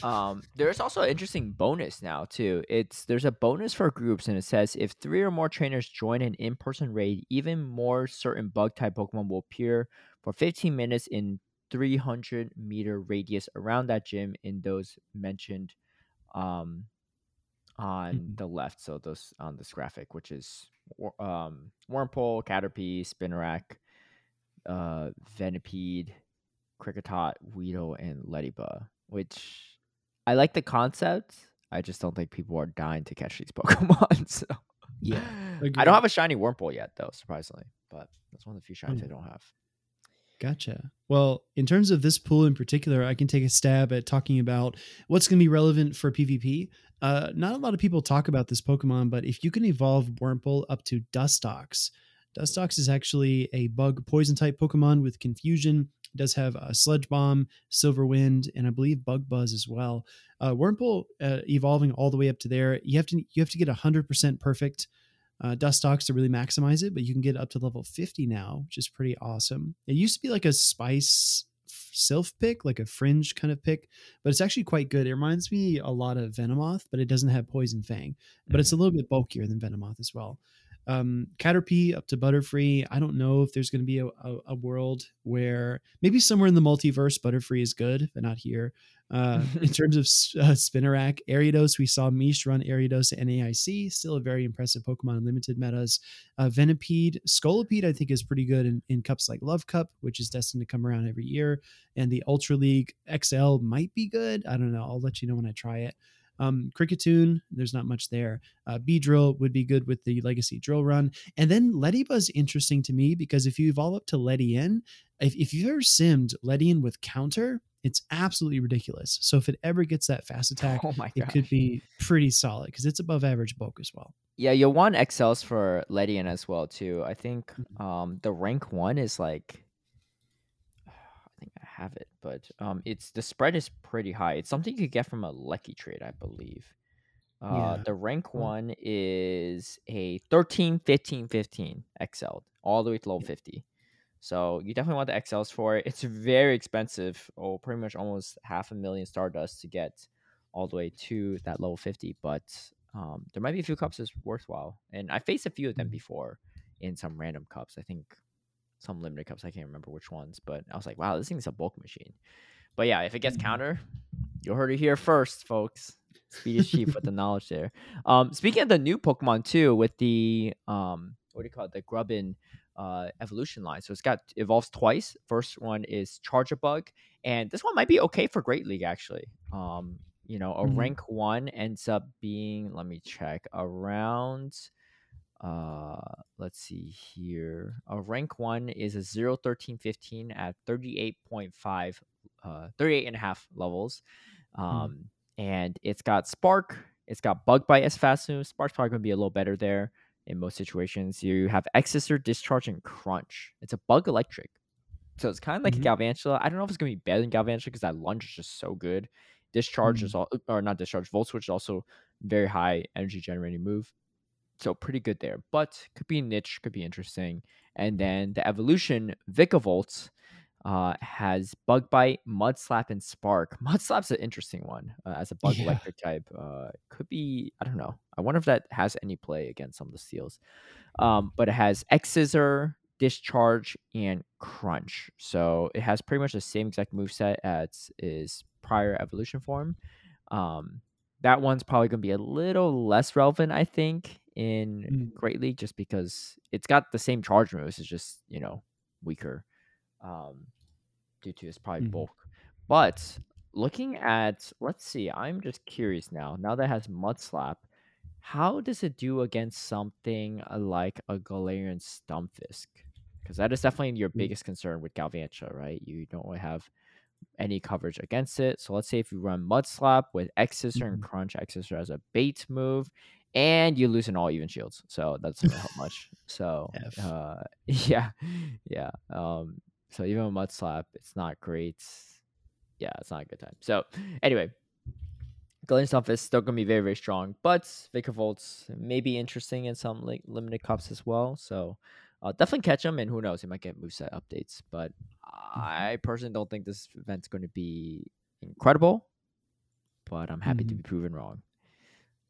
Um, there's also an interesting bonus now too. It's there's a bonus for groups, and it says if three or more trainers join an in-person raid, even more certain bug type Pokemon will appear for 15 minutes in 300 meter radius around that gym in those mentioned um on Mhm. the left. So those on this graphic, which is um Wurmple, Caterpie, Spinarak, uh Venipede, Kricketot, Weedle, and Ledyba. Which I like the concept. I just don't think people are dying to catch these Pokemon. So Yeah, I don't have a shiny Wurmple yet, though, surprisingly. But that's one of the few shinies I Oh. don't have. Gotcha. Well, in terms of this pool in particular, I can take a stab at talking about what's going to be relevant for PvP. Uh, not a lot of people talk about this Pokemon, but if you can evolve Wurmple up to Dustox, Dustox is actually a bug poison type Pokemon with confusion. It does have a Sludge Bomb, Silver Wind, and I believe Bug Buzz as well. Uh, Wurmple uh, evolving all the way up to there, you have to you have to get hundred percent perfect uh, stocks to really maximize it, but you can get up to level 50 now, which is pretty awesome. It used to be like a spice f- sylph pick, like a fringe kind of pick, but it's actually quite good. It reminds me a lot of Venomoth, but it doesn't have Poison Fang, but it's a little bit bulkier than Venomoth as well. Um, Caterpie up to Butterfree. I don't know if there's going to be a, a, a, world where maybe somewhere in the multiverse Butterfree is good, but not here. Uh, in terms of uh, Spinarak, Ariados, we saw Mish run Ariados at NAIC, still a very impressive Pokemon in limited metas. Uh, Venipede, Scolipede, I think is pretty good in, in cups like Love Cup, which is destined to come around every year. And the Ultra League XL might be good. I don't know. I'll let you know when I try it. Um, Kricketune, there's not much there. Uh, drill would be good with the Legacy Drill Run. And then Ledyba's interesting to me because if you evolve up to Ledian, if, if you've ever simmed Ledian with counter, it's absolutely ridiculous. So if it ever gets that fast attack, oh it could be pretty solid because it's above average bulk as well. Yeah, you'll want XLs for Ledian as well too. I think mm-hmm. um, the rank one is like think I have it, but um, it's the spread is pretty high. It's something you could get from a Lucky trade, I believe. Uh, yeah. The rank one is a 13, 15, 15 XL, all the way to level yeah. 50. So you definitely want the XLs for it. It's very expensive, or oh, pretty much almost half a million Stardust to get all the way to that level 50. But um, there might be a few cups that's worthwhile. And I faced a few of them mm-hmm. before in some random cups. I think some limited cups. I can't remember which ones, but I was like, wow, this thing's a bulk machine. But yeah, if it gets mm-hmm. counter, you heard it here first, folks. SpeediestChief with the knowledge there. Um, speaking of the new Pokemon too, with the um, what do you call it, the Grubbin uh, evolution line. So it's got evolves twice. First one is Charjabug, and this one might be okay for Great League actually. Um, you know, a mm-hmm. rank one ends up being let me check around uh let's see here. A rank one is a 0 13 15 at 38.5 uh 38 and a half levels. Hmm. um mm. and it's got spark. It's got bug bite as fast as spark's probably gonna be a little better there in most situations. You have X-Scissor discharge and crunch. It's a bug electric. So it's kind of like mm-hmm. a galvantula i don't know if it's gonna be better than galvantula because that lunge is just so good. Discharge mm-hmm. is all or not discharge volt switch is also very high energy generating move so pretty good there, but could be niche, could be interesting. And then the evolution Vikavolt uh, has Bug Bite, Mud Slap, and Spark. Mud Slap's an interesting one uh, as a bug yeah. electric type. Uh, could be, I don't know. I wonder if that has any play against some of the steals. Um, but it has X Scissor, Discharge, and Crunch. So it has pretty much the same exact move set as is prior evolution form. Um, that one's probably going to be a little less relevant, I think, in mm. Great League just because it's got the same charge moves. It's just you know weaker um, due to its probably mm. bulk. But looking at let's see, I'm just curious now. Now that has Mud Slap, how does it do against something like a Galarian Stunfisk? Because that is definitely your mm. biggest concern with Galvantula, right? You don't really have any coverage against it. So let's say if you run Mud Slap with X Scissor mm-hmm. and Crunch X Scissor as a bait move, and you lose in all even shields. So that's not help much. So uh, yeah, yeah. Um, so even a mud slap, it's not great. Yeah, it's not a good time. So anyway, stuff is still gonna be very very strong, but Vikavolts may be interesting in some like limited cups as well. So uh, definitely catch them, and who knows, he might get moveset updates. But mm-hmm. I personally don't think this event's going to be incredible. But I'm happy mm-hmm. to be proven wrong.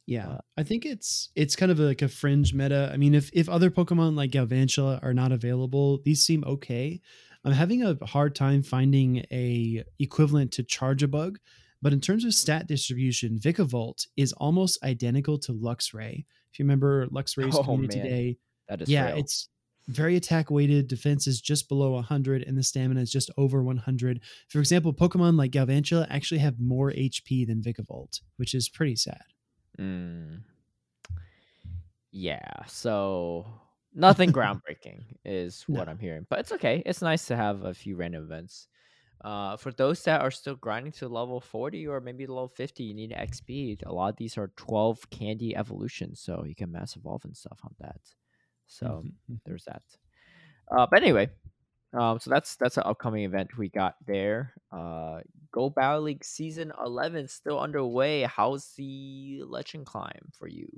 Yeah, uh, I think it's it's kind of like a fringe meta. I mean, if if other Pokemon like Galvantula are not available, these seem okay. I'm having a hard time finding a equivalent to Charjabug, but in terms of stat distribution, Vikavolt is almost identical to Luxray. If you remember Luxray's oh, community man. today, that is yeah, real. it's very attack weighted. Defense is just below 100, and the stamina is just over 100. For example, Pokemon like Galvantula actually have more HP than Vikavolt, which is pretty sad. Mm. Yeah. So nothing groundbreaking is no. what I'm hearing, but it's okay. It's nice to have a few random events. Uh, for those that are still grinding to level 40 or maybe level 50, you need XP. A lot of these are 12 candy evolutions, so you can mass evolve and stuff on that. So mm-hmm. mm-hmm. there's that. Uh, but anyway, um, so that's that's an upcoming event we got there. Uh, Go Battle League season eleven still underway. How's the legend climb for you?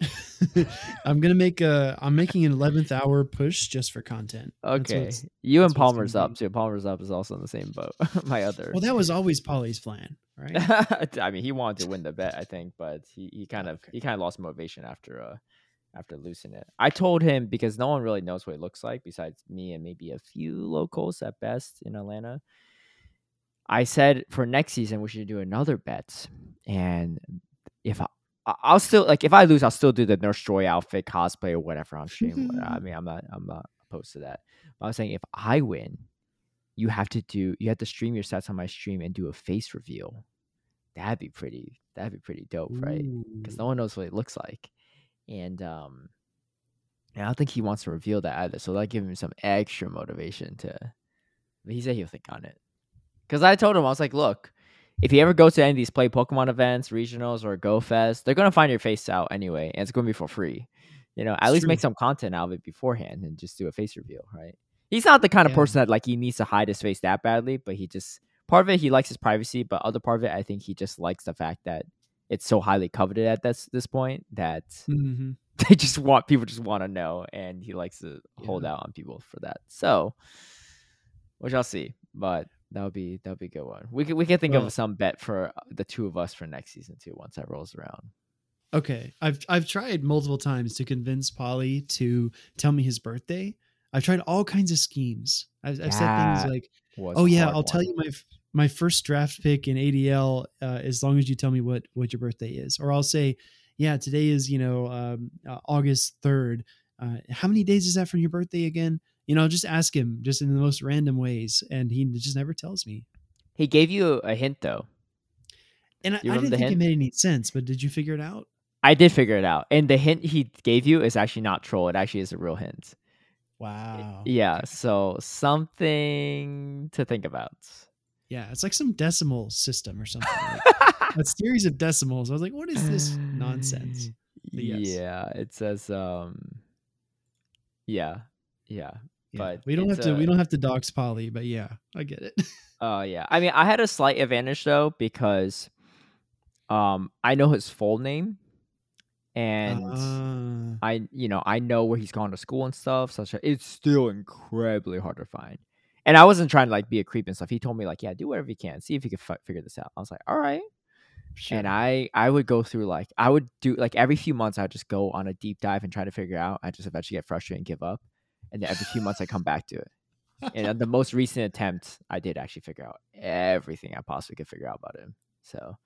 I'm gonna make a. I'm making an eleventh hour push just for content. Okay, you and Palmer's up too. Palmer's up is also in the same boat. My other. Well, that was always Polly's plan, right? I mean, he wanted to win the bet, I think, but he, he kind of okay. he kind of lost motivation after uh after losing it. I told him because no one really knows what it looks like besides me and maybe a few locals at best in Atlanta. I said for next season we should do another bet, and if I, I'll still like if I lose, I'll still do the Nurse Joy outfit cosplay or whatever on stream. I mean, I'm not I'm not opposed to that. But I was saying if I win, you have to do you have to stream your sets on my stream and do a face reveal. That'd be pretty. That'd be pretty dope, right? Because no one knows what it looks like, and um, and I don't think he wants to reveal that either. So that give him some extra motivation to. But he said he'll think on it. Because I told him I was like, look, if you ever go to any of these play Pokemon events, regionals, or Go Fest, they're gonna find your face out anyway, and it's gonna be for free. You know, at It's least true. make some content out of it beforehand and just do a face reveal, right? He's not the kind of person that like he needs to hide his face that badly, but he just part of it he likes his privacy, but other part of it I think he just likes the fact that it's so highly coveted at this this point that Mhm. they just want people just want to know, and he likes to hold out on people for that. So, which I'll see, but that would be that would be a good one. We could we could think Well- of some bet for uh, the two of us for next season too once that rolls around. Okay, I've I've tried multiple times to convince Polly to tell me his birthday. I've tried all kinds of schemes. I've, I've said things like, "Oh yeah, I'll tell you my my first draft pick in ADL uh, as long as you tell me what what your birthday is." Or I'll say, "Yeah, today is you know um, uh, August third. Uh, how many days is that from your birthday again?" You know, I'll just ask him just in the most random ways, and he just never tells me. He gave you a hint though. And I, I didn't think it made any sense, but did you figure it out? I did figure it out, and the hint he gave you is actually not troll. It actually is a real hint. Wow. Yeah, so something to think about. Yeah, it's like some decimal system or something. Like a series of decimals. I was like, what is this nonsense? Yes. Yeah, it says um yeah. Yeah. Yeah, But we don't have to we don't have to dox Polly, but yeah, I get it. Oh yeah. I mean, I had a slight advantage though because um I know his full name and Ah, I you know, I know where he's gone to school and stuff, such that it's still incredibly hard to find. And I wasn't trying to like be a creep and stuff. He told me like, yeah, do whatever you can, see if you can fi- figure this out. I was like, all right. sure. And I I would go through like I would do like every few months I would just go on a deep dive and try to figure out. I just eventually get frustrated and give up. And then every few months I come back to it. And the most recent attempt, I did actually figure out everything I possibly could figure out about him. So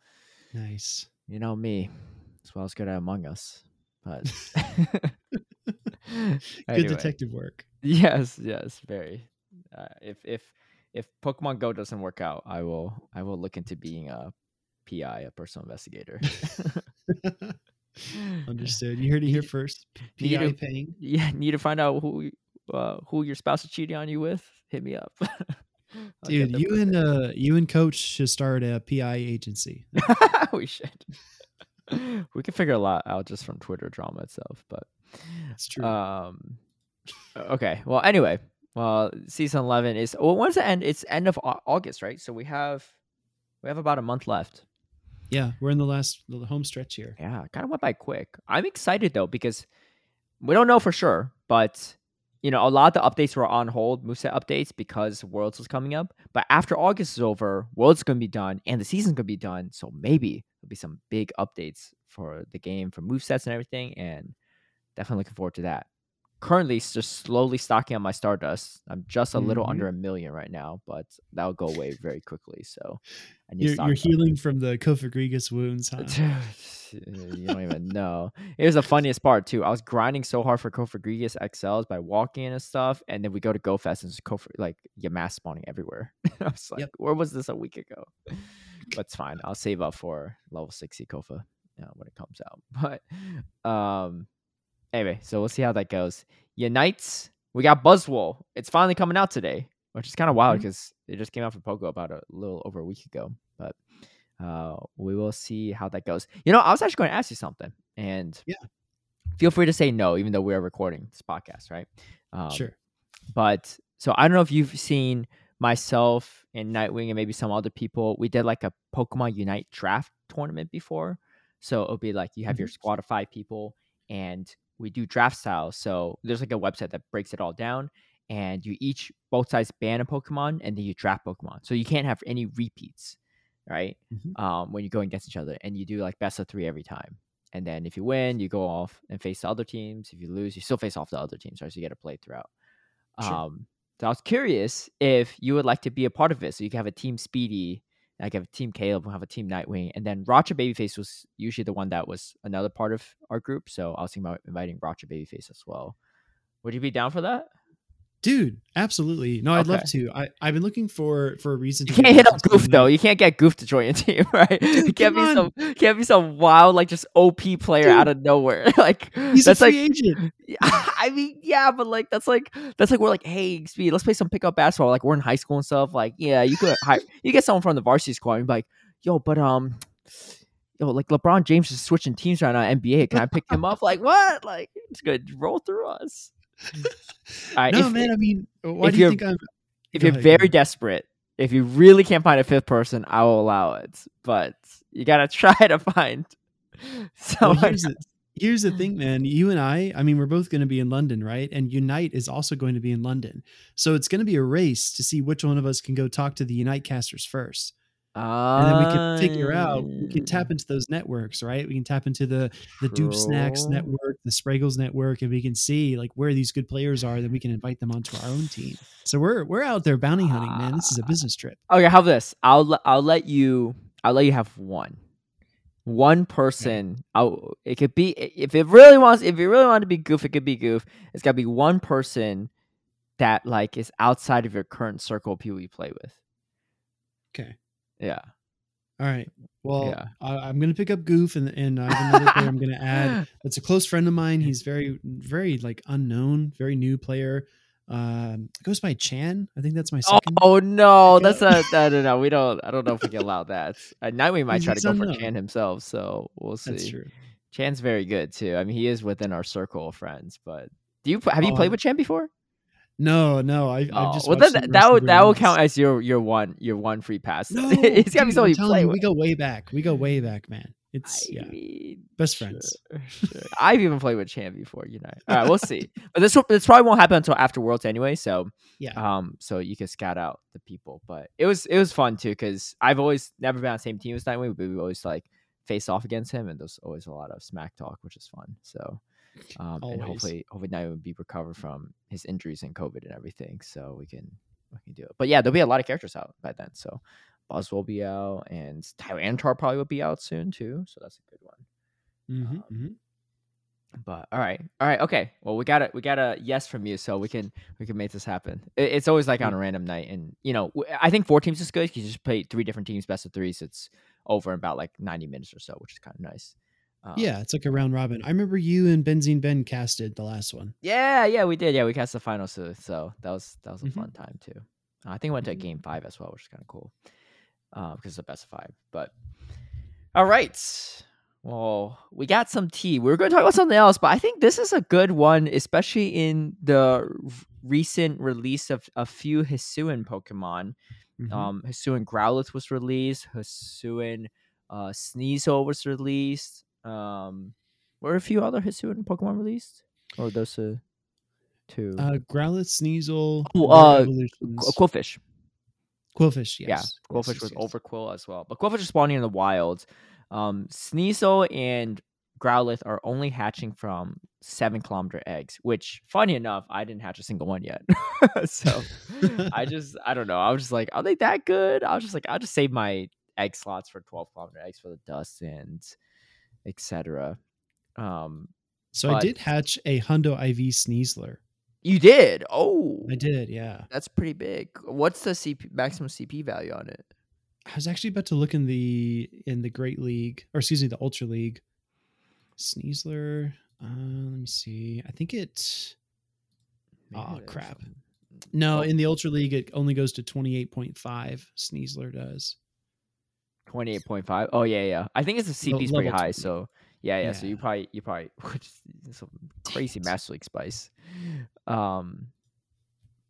nice. you know me, as well as good at Among Us. But Good Anyway. detective work. Yes, yes, very. Uh, if if if Pokemon Go doesn't work out, I will I will look into being a PI, a personal investigator. Understood. You heard it here first. PI to- paying. yeah, need to find out who uh, who your spouse is cheating on you with? Hit me up, Dude, you and uh you and coach should start a PI agency. we should. we could figure a lot out just from Twitter drama itself, but That's true. Um. Okay. Well. Anyway. Well, season eleven is. Well, when's the end? It's end of August, right? So we have, we have about a month left. yeah, we're in the last the home stretch here. Yeah, kind of went by quick. I'm excited though because we don't know for sure, but you know, a lot of the updates were on hold, moveset updates, because Worlds was coming up. But after August is over, Worlds gonna be done and the season's gonna be done. So maybe there'll be some big updates for the game for movesets and everything, and definitely looking forward to that. Currently, just slowly stocking on my Stardust. I'm just a little Mhm. under a million right now, but that'll go away very quickly. So I need to You're, you're healing from the Cofagrigus wounds, huh? you don't even know. It was the funniest part too. I was grinding so hard for Cofagrigus XLs by walking and stuff, and then we go to GoFest and it's Kofa like your mass spawning everywhere. I was like, Yep. where was this a week ago? But it's fine. I'll save up for level sixty Kofa uh, when it comes out. But um, anyway, so we'll see how that goes. Unites. We got Buzzwole. It's finally coming out today, which is kind of wild because it just came out for Pogo about a little over a week ago. But uh, we will see how that goes. You know, I was actually going to ask you something, and Yeah. feel free to say no, even though we are recording this podcast, right? Um, sure. But so I don't know if you've seen myself and Nightwing and maybe some other people. We did like a Pokemon Unite draft tournament before. So it'll be like you have your squad of five people and we do draft style. So there's like a website that breaks it all down and you each both sides ban a Pokemon and then you draft Pokemon. So you can't have any repeats, right? Mhm. Um, when you go against each other and you do like best of three every time. and then if you win, you go off and face the other teams. If you lose, you still face off the other teams, right? So you get to play throughout. Sure. Um, so I was curious if you would like to be a part of it. So you can have a team Speedy, like have a team Caleb, we'll have a team Nightwing, and then Roger Babyface was usually the one that was another part of our group. So I was thinking about inviting Roger Babyface as well. Would you be down for that? Dude, absolutely. No, I'd love to. I, I've been looking for for a reason to You can't hit up Goof though. You can't get Goof to join your team, right? you can't be come some can't be some wild like just OP player Dude. out of nowhere. like He's that's a like free agent. I mean, yeah, but like that's like that's like we're like, hey, speed, let's play some pickup basketball. Like we're in high school and stuff. Like, yeah, you could hi- you get someone from the varsity squad and be like, yo, but um, yo, like LeBron James is switching teams right now. NBA, can I pick him up? Like what? Like it's good. Roll through us. All right, no, if, man. I mean, uh, why if do you you're- think I'm? if you're ahead, very desperate, if you really can't find a fifth person, I will allow it. But you gotta try to find Well, here's the, here's the thing, man. You and I, I mean, we're both going to be in London, right? And Unite is also going to be in London. So it's going to be a race to see which one of us can go talk to the Unite casters first. And then we can figure out, we can tap into those networks, right? We can tap into the the Dupe Snacks network, the Spraggles network, and we can see like where these good players are. Then we can invite them onto our own team. So we're we're out there bounty hunting, man. This is a Ah. business trip. Okay, how about this? I'll I'll let you I'll let you have one. One person. I'll, it could be if it really wants if you really want to be goof, it could be goof. It's gotta be one person that like is outside of your current circle of people you play with. Okay. Yeah. All right. Well, Yeah. I, I'm going to pick up Goof, and and I have another player I'm going to add. That's a close friend of mine. He's very, very like unknown, very new player. Um, goes by Chan. I think that's my Oh, second. oh no, that's a no, no, no. We don't. I don't know if we can allow that. Uh, we might try to go for. Chan himself, so we'll see. that's true. Chan's very good too. I mean, he is within our circle of friends. But do you have you Oh, played with Chan before? No, no. I, Oh, just well, then that would that videos. count as your your one your one free pass. No, it's gotta be dude, you play you, we go way back. We go way back, man. It's I yeah, mean, best sure, friends. sure. I've even played with Chan before, you know. All right, we'll see. But this this probably won't happen until after Worlds anyway. So Yeah. um, so you can scout out the people. But it was it was fun too because I've always never been on the same team as Nightwing, but we always like face off against him, and there's always a lot of smack talk, which is fun. So. Um, and hopefully, hopefully Nightwing will be recovered from his injuries and COVID and everything, so we can we can do it. But yeah, there'll be a lot of characters out by then. So Buzz will be out, and Tyranitar probably will be out soon too. So that's a good one. Mhm, Um, mhm. But all right, all right, okay. Well, we got a we got a yes from you, so we can we can make this happen. It- it's always like on a random night, and you know, I think four teams is good because you just play three different teams, best of threes. It's over in about like ninety minutes or so, which is kind of nice. Um, Yeah, it's like a round robin. I remember you and Benzine Ben casted the last one. yeah, yeah, we did. Yeah, we cast the final too, so that was that was a Mhm. fun time too. Uh, I think we went to a Mhm. game five as well, which is kind of cool uh, because it's a best of five. But all right, well, we got some tea. We were going to talk about something else, but I think this is a good one, especially in the recent release of a few Hisuian Pokemon. Mhm. Um, Hisuian Growlithe was released. Hisuian uh, Sneasel was released. Um, were a few other Hisuian Pokemon released? Or those uh, two? uh, Growlithe, Sneasel, Oh, uh, Qwilfish. Qwilfish, yes. Yeah, Qwilfish yes, was yes. Overqwil as well. But Qwilfish is spawning in the wild. Um, Sneasel and Growlithe are only hatching from seven kilometer eggs, which, funny enough, I didn't hatch a single one yet. so I just, I don't know. I was just like, are they that good? I was just like, I'll just save my egg slots for 12 kilometer eggs for the dust and etc. Um, So I did hatch a Hundo IV Sneasler. you did. Oh, I did, yeah. That's pretty big. What's the CP, maximum CP value on it? I was actually about to look in the in the Great League, or excuse me, the Ultra League. Sneasler. Uh, let me see. I think it. Maybe there's crap. No, Oh. in the Ultra League, it only goes to twenty eight point five. Sneasler does. 28.5 oh yeah yeah. I think it's the cp's pretty high 20. so yeah yeah so you probably you probably some crazy master league spice. Um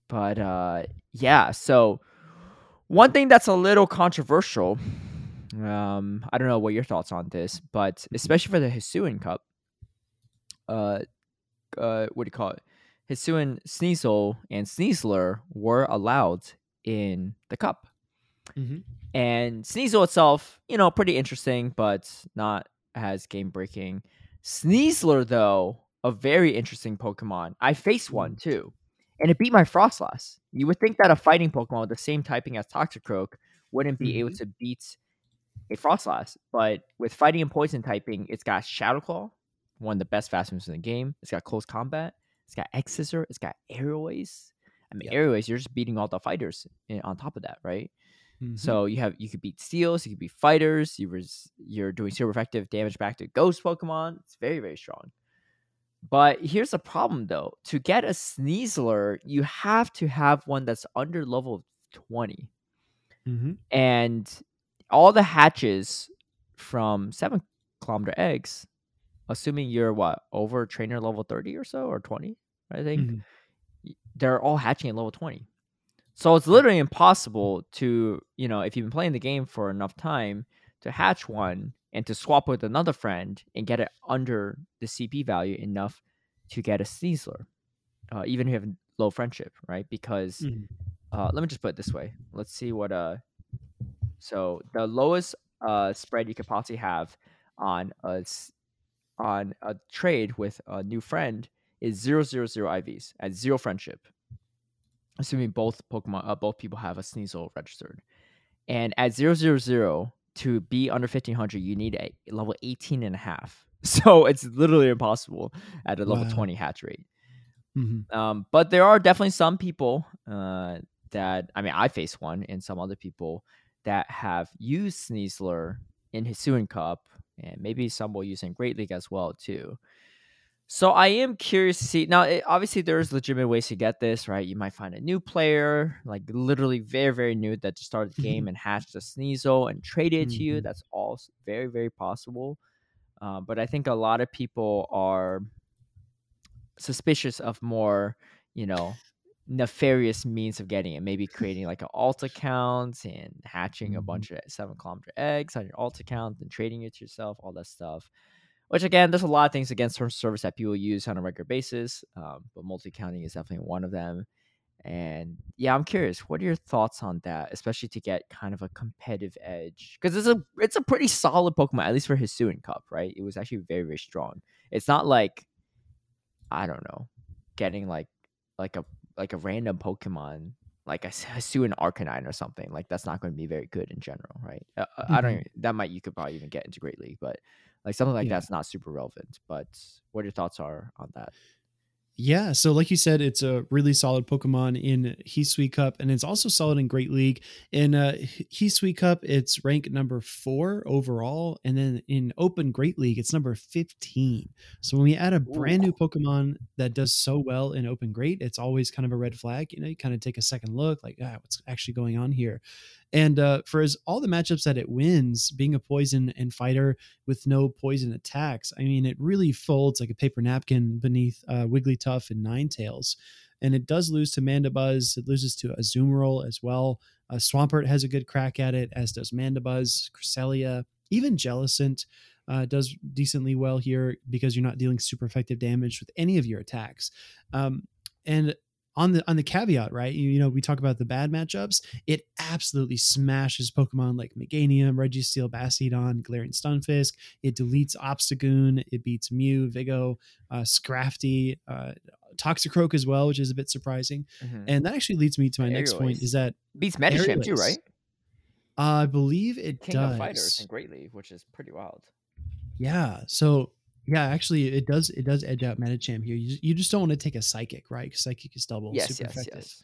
but uh yeah so one thing that's a little controversial um i don't know what your thoughts on this but especially for the hisuian cup uh uh what do you call it? Hisuian sneasel and sneasler were allowed in the cup Mm-hmm. and Sneasel itself, you know, pretty interesting, but not as game breaking. Sneasler, though, a very interesting Pokemon. I faced one too, and it beat my Froslass. You would think that a fighting Pokemon with the same typing as Toxicroak wouldn't be able Mhm. to beat a Froslass, but with fighting and poison typing, it's got Shadow Claw, one of the best fast moves in the game. It's got close combat. It's got X Scissor. It's got Ace. I mean, Yep. Ace, you're just beating all the fighters on top of that, right? Mhm. So you have you could beat steals, you could beat fighters. You res, you're doing super effective damage back to ghost Pokemon. It's very very strong. But here's the problem though: to get a Sneasler, you have to have one that's under level twenty, Mhm. and all the hatches from seven kilometer eggs, assuming you're what over trainer level thirty or so or twenty, I think Mhm. they're all hatching at level 20. So it's literally impossible to, you know, if you've been playing the game for enough time to hatch one and to swap with another friend and get it under the CP value enough to get a Sneasler, uh, even if you have low friendship, right? Because Mhm. uh, let me just put it this way. Let's see what uh so the lowest uh spread you could possibly have on a on a trade with a new friend is zero zero zero IVs at zero friendship. Assuming both Pokemon uh, both people have a Sneasel registered. And at zero zero zero to be under 1500 you need a level 18 and a half. So it's literally impossible at a level Wow. 20 hatch rate. Mhm. Um, but there are definitely some people uh, that I mean, I face one, and some other people that have used Sneasler in Hisuian Cup, and maybe some will use in Great League as well too. So I am curious to see. Now, it, obviously, there's legitimate ways to get this right. You might find a new player, like literally very, very new, that just started the game and hatched a Sneasel and traded it to you. Mhm. That's all very, very possible. Uh, but I think a lot of people are suspicious of more, you know, nefarious means of getting it. Maybe creating like an alt account and hatching a Mhm. bunch of seven kilometer eggs on your alt account and trading it to yourself, all that stuff. Which again, there's a lot of things against terms of service that people use on a regular basis, um, but multi-counting is definitely one of them. And yeah, I'm curious, what are your thoughts on that, especially to get kind of a competitive edge? Because it's a it's a pretty solid Pokemon, at least for Hisuian Cup, right? It was actually very very strong. It's not like I don't know, getting like like a like a random Pokemon like a Hisuian Arcanine or something. Like that's not going to be very good in general, right? Uh, uh, I don't. Mhm. Even, that might you could probably even get into Great League, but like something like Yeah. that's not super relevant. But what your thoughts are on that? Yeah, so like you said, it's a really solid Pokemon in Hisui Cup, and it's also solid in Great League. In uh, Hisui Cup, it's ranked number four overall, and then in Open Great League, it's number fifteen. So when we add a brand new Pokemon that does so well in Open Great, it's always kind of a red flag. You know, you kind of take a second look, like, ah, what's actually going on here? And uh, for as all the matchups that it wins, being a poison and fighter with no poison attacks, I mean, it really folds like a paper napkin beneath uh, Wigglytuff and Ninetales. And it does lose to Mandibuzz. It loses to Azumarill as well. Uh, Swampert has a good crack at it, as does Mandibuzz, Cresselia, even Jellicent. Uh, does decently well here because you're not dealing super effective damage with any of your attacks. Um, and on the on the caveat, right? You, you know, we talk about the bad matchups. It absolutely smashes Pokemon like Meganium, Registeel, Bastiodon, Galarian Stunfisk. It deletes Obstagoon. It beats Mew, Vigo, uh, Scrafty, uh, Toxicroak as well, which is a bit surprising. And that actually leads me to my next point: is that Beats Medicham too, right? I believe it King does. of Fighters in Great League, which is pretty wild. Yeah. So yeah, actually, it does. It does edge out Medicham here. You, you just don't want to take a psychic, right? Because psychic is double yes, super yes, effective. yes.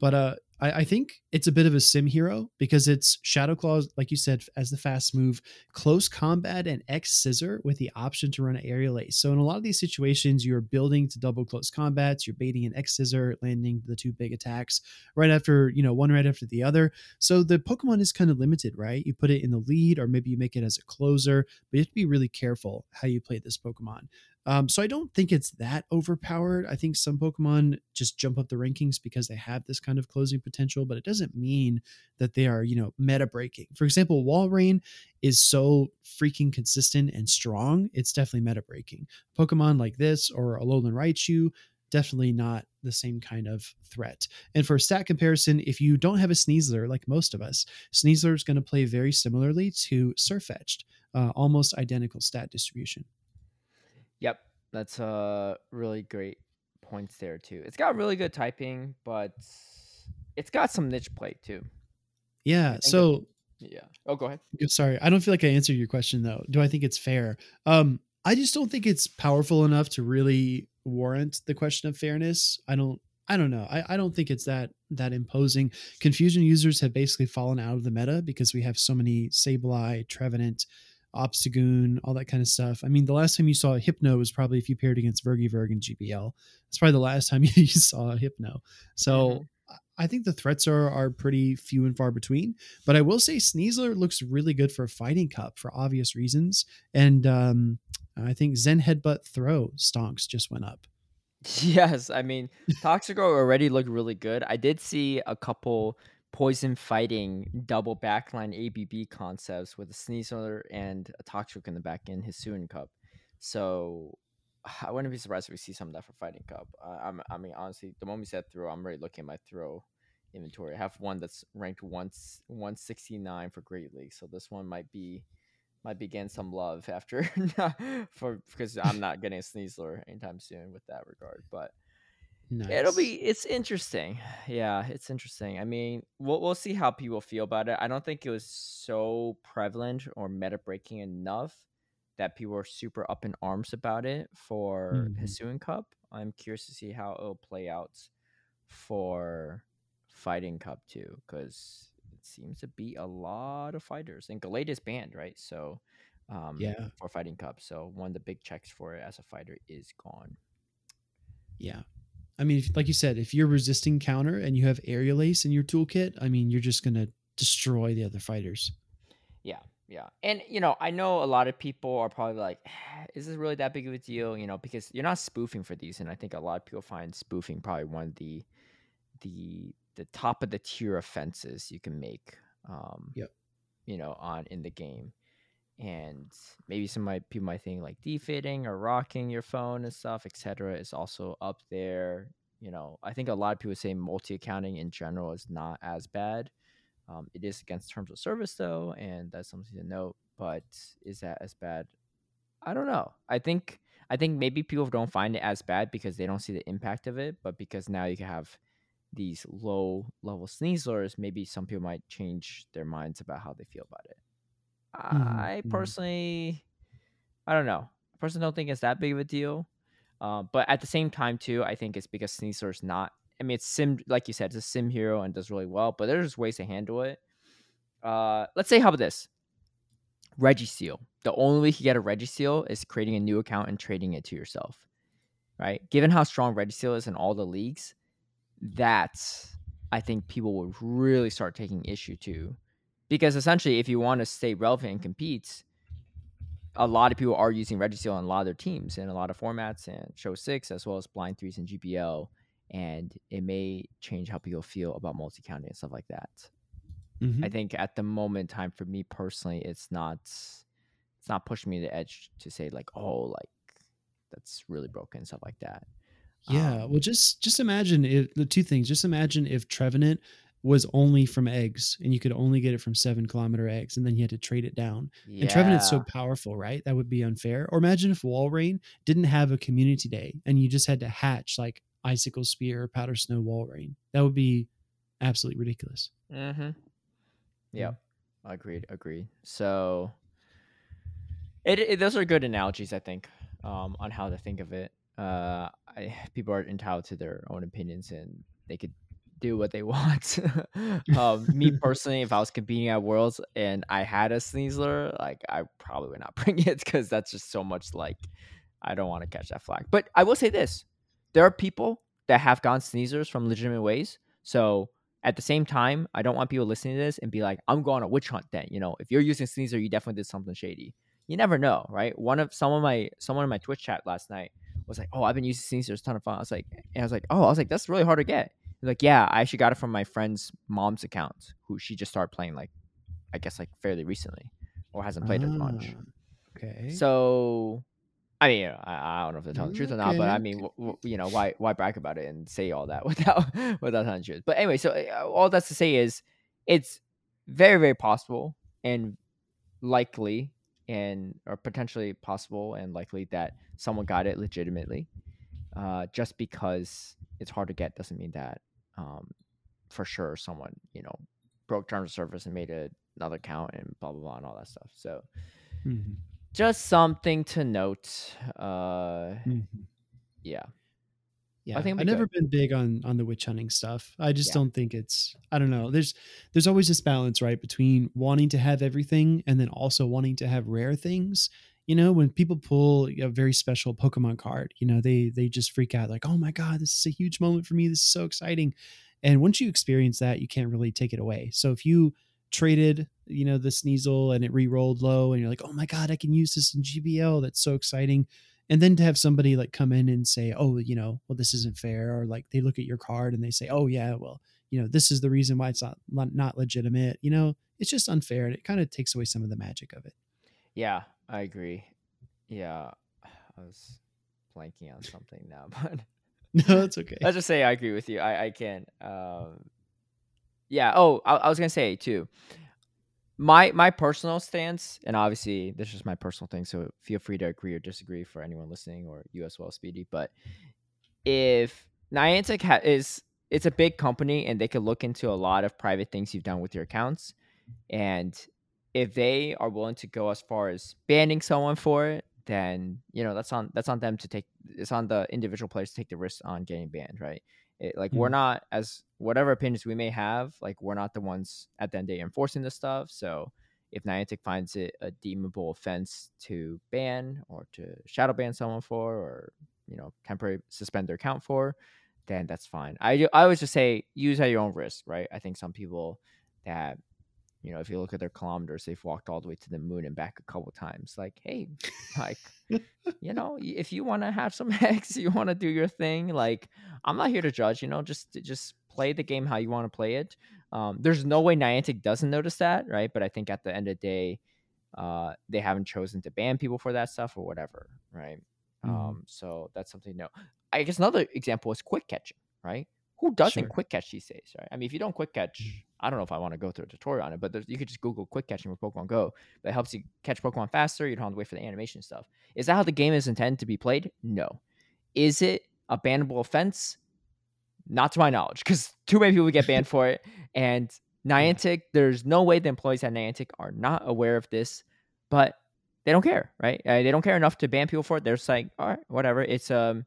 But uh, I, I think it's a bit of a sim hero because it's Shadow Claws, like you said, as the fast move, close combat, and X Scissor with the option to run aerial ace. So in a lot of these situations, you're building to double close combats. You're baiting an X Scissor, landing the two big attacks right after you know one right after the other. So the Pokemon is kind of limited, right? You put it in the lead, or maybe you make it as a closer, but you have to be really careful how you play this Pokemon. Um, so I don't think it's that overpowered. I think some Pokemon just jump up the rankings because they have this kind of closing potential, but it doesn't mean that they are, you know, meta breaking. For example, Walrein is so freaking consistent and strong, it's definitely meta breaking. Pokemon like this or Alolan Raichu, definitely not the same kind of threat. And for stat comparison, if you don't have a Sneasler like most of us, Sneasler is going to play very similarly to Sirfetch'd. uh, almost identical stat distribution. That's a really great points there too. It's got really good typing, but it's got some niche play too. Yeah. So yeah. Oh, go ahead. Sorry, I don't feel like I answered your question though. Do I think it's fair? Um, I just don't think it's powerful enough to really warrant the question of fairness. I don't. I don't know. I, I don't think it's that that imposing. Confusion users have basically fallen out of the meta because we have so many Sableye, Trevenant, Obstagoon, all that kind of stuff. I mean, the last time you saw a Hypno was probably if you paired against Vergiverg and GBL. That's probably the last time you saw a Hypno. So mm-hmm. I think the threats are are pretty few and far between. But I will say Sneasler looks really good for a fighting cup for obvious reasons. And um, I think Zen Headbutt Throh stonks just went up. Yes, I mean Toxicroak already looked really good. I did see a couple poison fighting double backline ABB concepts with a Sneasler and a Toxic in the back end, Hisuian Cup. So I wouldn't be surprised if we see some of that for Fighting Cup. Uh, I'm, I mean, honestly, the moment you said Throh, I'm already looking at my Throh inventory. I have one that's ranked once 169 for Great League, so this one might be might be getting some love after for because I'm not getting a Sneasler anytime soon with that regard. But nice. it'll be it's interesting. Yeah, it's interesting. I mean, we'll we'll see how people feel about it. I don't think it was so prevalent or meta breaking enough that people are super up in arms about it for mm-hmm. Hisuian Cup. I'm curious to see how it'll play out for Fighting Cup too, because it seems to be a lot of fighters. And Gallade is banned, right? So um, yeah, for Fighting Cup. So one of the big checks for it as a fighter is gone. Yeah. I mean, like you said, if you're resisting counter and you have aerial ace in your toolkit, I mean, you're just gonna destroy the other fighters. Yeah, yeah. And, you know, I know a lot of people are probably like, is this really that big of a deal? You know, because you're not spoofing for these. And I think a lot of people find spoofing probably one of the, the, the top of the tier offenses you can make, um, yep. you know, on in the game. And maybe some might, people might think like defitting or rocking your phone and stuff, etc., is also up there. You know, I think a lot of people say multi accounting in general is not as bad. Um, it is against terms of service though, and that's something to note. But is that as bad? I don't know. I think I think maybe people don't find it as bad because they don't see the impact of it, but because now you can have these low level Sneaslers, maybe some people might change their minds about how they feel about it. Mm-hmm. I mm-hmm. personally, I don't know. I personally don't think it's that big of a deal. Uh, but at the same time, too, I think it's because Sneasler is not I mean, it's sim like you said, it's a sim hero and does really well, but there's ways to handle it. Uh, let's say how about this? Registeel. The only way you get a Registeel is creating a new account and trading it to yourself. Right? Given how strong Registeel is in all the leagues, that's I think people would really start taking issue to. Because essentially, if you want to stay relevant and compete, a lot of people are using Registeel on a lot of their teams in a lot of formats and Show Six as well as Blind Threes and GBL and it may change how people feel about multi-accounting and stuff like that. Mm-hmm. I think at the moment time for me personally, it's not it's not pushing me to the edge to say like, oh, like that's really broken stuff like that. Yeah, um, well, just just imagine if the two things. Just imagine if Trevenant was only from eggs and you could only get it from seven kilometer eggs and then you had to trade it down. Yeah. And Trevenant's so powerful, right? That would be unfair. Or imagine if Walrein didn't have a community day and you just had to hatch like icicle spear, or powder snow, Walrein. That would be absolutely ridiculous. Mm-hmm. Yeah, agreed. Agreed. So, it, it, those are good analogies, I think, um, on how to think of it. Uh, I, people are entitled to their own opinions, and they could do what they want. um, me personally, if I was competing at Worlds and I had a Sneasler, like I probably would not bring it because that's just so much like I don't want to catch that flag. But I will say this: there are people that have gone Sneaslers from legitimate ways. So at the same time, I don't want people listening to this and be like, I'm going on a witch hunt then. You know, if you're using Sneasler, you definitely did something shady. You never know, right? One of some of my someone in my Twitch chat last night was like, Oh, I've been using Sneaslers, a ton of fun. I was like, and I was like, Oh, I was like, that's really hard to get. Like, Yeah, I actually got it from my friend's mom's account, who she just started playing like I guess like fairly recently or hasn't played as much. Ah, okay. So I mean, I, I don't know if they're telling the truth or not, but I mean, w- w- you know, why why brag about it and say all that without without telling the truth? But anyway, so uh, all that's to say is, it's very very possible and likely and or potentially possible and likely that someone got it legitimately. Uh, just because it's hard to get doesn't mean that um, for sure someone you know broke terms of service and made a, another account and blah blah blah and all that stuff. So Mhm. just something to note. Uh, Mhm. yeah, Yeah, think I've never been big on on the witch hunting stuff. I just Yeah. don't think it's. I don't know. There's there's always this balance, right, between wanting to have everything and then also wanting to have rare things. You know, when people pull a very special Pokemon card, you know, they they just freak out like, "Oh my god, this is a huge moment for me. This is so exciting." And once you experience that, you can't really take it away. So if you traded, you know, the Sneasel and it re-rolled low, and you're like, "Oh my god, I can use this in GBL. That's so exciting." and then to have somebody like come in and say oh you know well this isn't fair or like they look at your card and they say oh yeah well you know this is the reason why it's not not legitimate you know it's just unfair and it kind of takes away some of the magic of it yeah, I agree. Yeah, I was blanking on something now, but no it's okay let's just say I agree with you. I I can. Um, yeah. Oh, I, I was gonna say too. My my personal stance, and obviously this is my personal thing, so feel free to agree or disagree for anyone listening or you as well, Speedy. But if Niantic ha- is it's a big company and they could look into a lot of private things you've done with your accounts, and if they are willing to go as far as banning someone for it, then you know that's on that's on them to take. It's on the individual players to take the risk on getting banned, right? It, like we're Mhm. not as whatever opinions we may have, like we're not the ones at the end of the day enforcing this stuff. So if Niantic finds it a deemable offense to ban or to shadow ban someone for, or you know temporary suspend their account for, then that's fine. I I always just say use at your own risk, right? I think some people that you know if you look at their kilometers, they've walked all the way to the moon and back a couple times. Like hey, like you know if you want to have some hex, you want to do your thing. Like I'm not here to judge. You know, just just play the game how you want to play it. Um, there's no way Niantic doesn't notice that, right? But I think at the end of the day, uh, they haven't chosen to ban people for that stuff or whatever, right? Mhm. Um, so that's something to know. I guess another example is quick catching, right? Who doesn't Sure. quick catch these days, right? I mean, if you don't quick catch, Mhm. I don't know if I want to go through a tutorial on it, but there's, you could just Google quick catching with Pokemon Go. That helps you catch Pokemon faster. You don't have to wait for the animation stuff. Is that how the game is intended to be played? No. Is it a bannable offense? Not to my knowledge, because too many people get banned for it. And Niantic, there's no way the employees at Niantic are not aware of this, but they don't care, right? Uh, they don't care enough to ban people for it. They're just like, all right, whatever. It's um,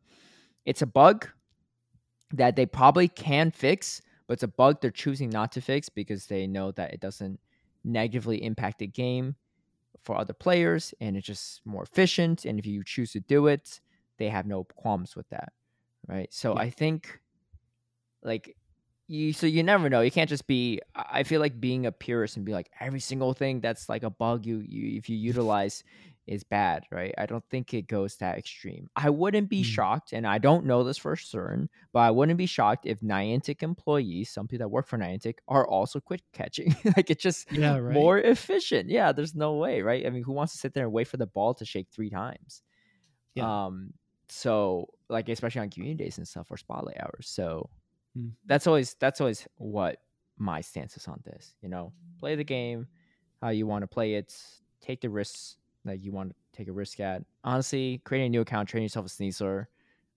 it's a bug that they probably can fix, but it's a bug they're choosing not to fix because they know that it doesn't negatively impact the game for other players and it's just more efficient. And if you choose to do it, they have no qualms with that, right? So Yeah. I think, like, you so you never know. You can't just be. I I feel like being a purist and be like every single thing that's like a bug you you if you utilize is bad, right? I don't think it goes that extreme. I wouldn't be Mm. shocked, and I don't know this for certain, but I wouldn't be shocked if Niantic employees, some people that work for Niantic, are also quick catching. like it's just Yeah, right. more efficient. Yeah, there's no way, right? I mean, who wants to sit there and wait for the ball to shake three times? Yeah. Um, so like especially on community days and stuff or spotlight hours. So Mm. that's always that's always what my stance is on this. You know, play the game how you want to play it. Take the risks that you want to take a risk at. Honestly, creating a new account, training yourself a Sneasler,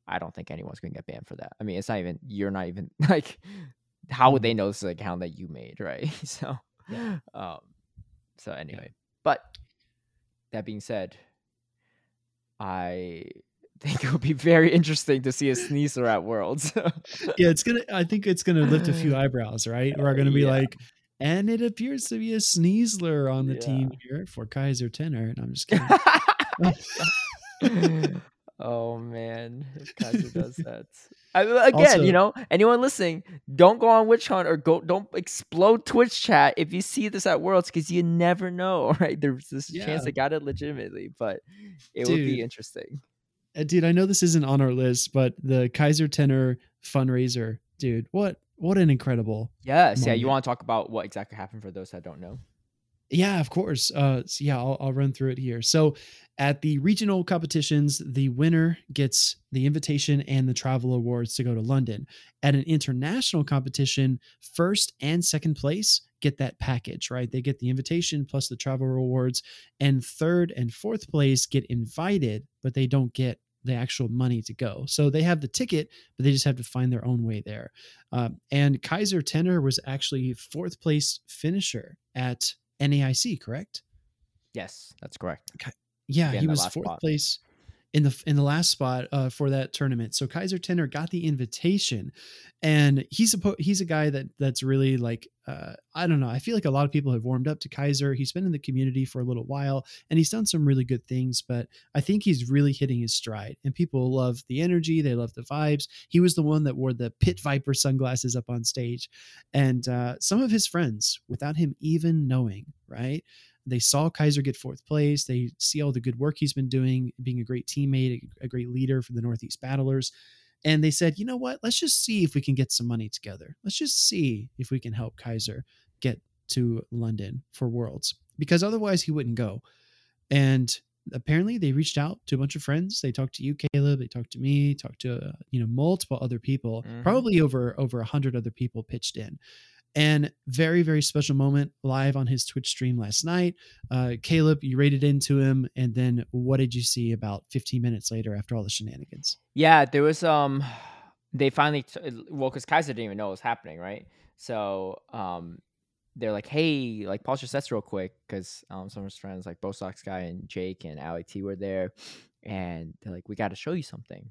I don't think anyone's gonna get banned for that. I mean, it's not even you're not even like how would they know this is an account that you made, right? So, Yeah. um, so anyway, but that being said, I think it would be very interesting to see a Sneasler at Worlds. yeah, it's gonna. I think it's gonna lift a few eyebrows, right? We're gonna be Yeah. like, and it appears to be a Sneasler on the team here for Kaiser Tenor. And I'm just kidding. oh man, if Kaiser does that. I, again, Also- you know, anyone listening, don't go on Witch Hunt or go. Don't explode Twitch chat if you see this at Worlds because you never know, right? There's this Yeah. chance they got it legitimately, but it would be interesting. Uh, dude, I know this isn't on our list, but the Kaiser Tenor fundraiser, dude, what what an incredible Yes, yeah. You want to talk about what exactly happened for those that don't know? Yeah, of course. Uh, so yeah, I'll, I'll run through it here. So, at the regional competitions, the winner gets the invitation and the travel awards to go to London. At an international competition, first and second place get that package, right? They get the invitation plus the travel rewards, and third and fourth place get invited, but they don't get the actual money to go. So they have the ticket, but they just have to find their own way there. Um, and Kaiser Tenner was actually fourth place finisher at NAIC, correct? Yes, that's correct. Yeah, Yeah, he was fourth spot. place in the in the last spot uh, for that tournament. So Kaiser Tenner got the invitation, and he's a he's a guy that that's really like uh, I don't know. I feel like a lot of people have warmed up to Kaiser. He's been in the community for a little while, and he's done some really good things. But I think he's really hitting his stride, and people love the energy. They love the vibes. He was the one that wore the Pit Viper sunglasses up on stage, and uh, some of his friends, without him even knowing, right? They saw Kaiser get fourth place. They see all the good work he's been doing, being a great teammate, a, great leader for the Northeast Battlers. And they said, you know what? Let's just see if we can get some money together. Let's just see if we can help Kaiser get to London for Worlds because otherwise he wouldn't go. And apparently they reached out to a bunch of friends. They talked to you, Caleb. They talked to me, talked to, uh, you know, multiple other people, Mhm. probably over, over a hundred other people pitched in and very very special moment live on his twitch stream last night uh, caleb you raided into him and then what did you see about 15 minutes later after all the shenanigans Yeah, there was um, they finally t- well, because Kaiser didn't even know what was happening, right? So um, they're like, hey, like pause your sets real quick, because um, some of his friends like Bo Sox guy and Jake and Ali T were there, and they're like, we got to show you something.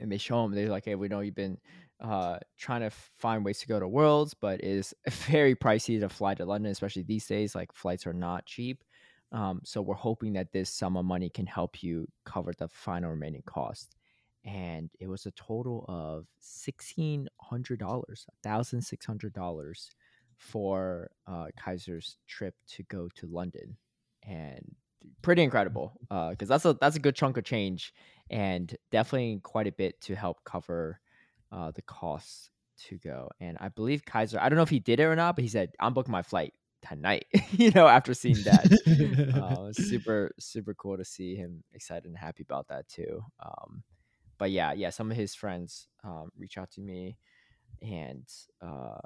And they show him. They're like, hey, we know you've been uh trying to find ways to go to Worlds, but is very pricey to fly to London, especially these days. Like flights are not cheap. Um, so we're hoping that this sum of money can help you cover the final remaining cost. And it was a total of sixteen hundred dollars, thousand six hundred dollars for uh, Kaiser's trip to go to London, and pretty incredible because that's a that's a good chunk of change, and definitely quite a bit to help cover uh, the costs to go. And I believe Kaiser, I don't know if he did it or not, but he said, "I'm booking my flight tonight." you know, after seeing that uh, super super cool to see him excited and happy about that too. Um, but yeah, yeah, some of his friends um, reach out to me and uh,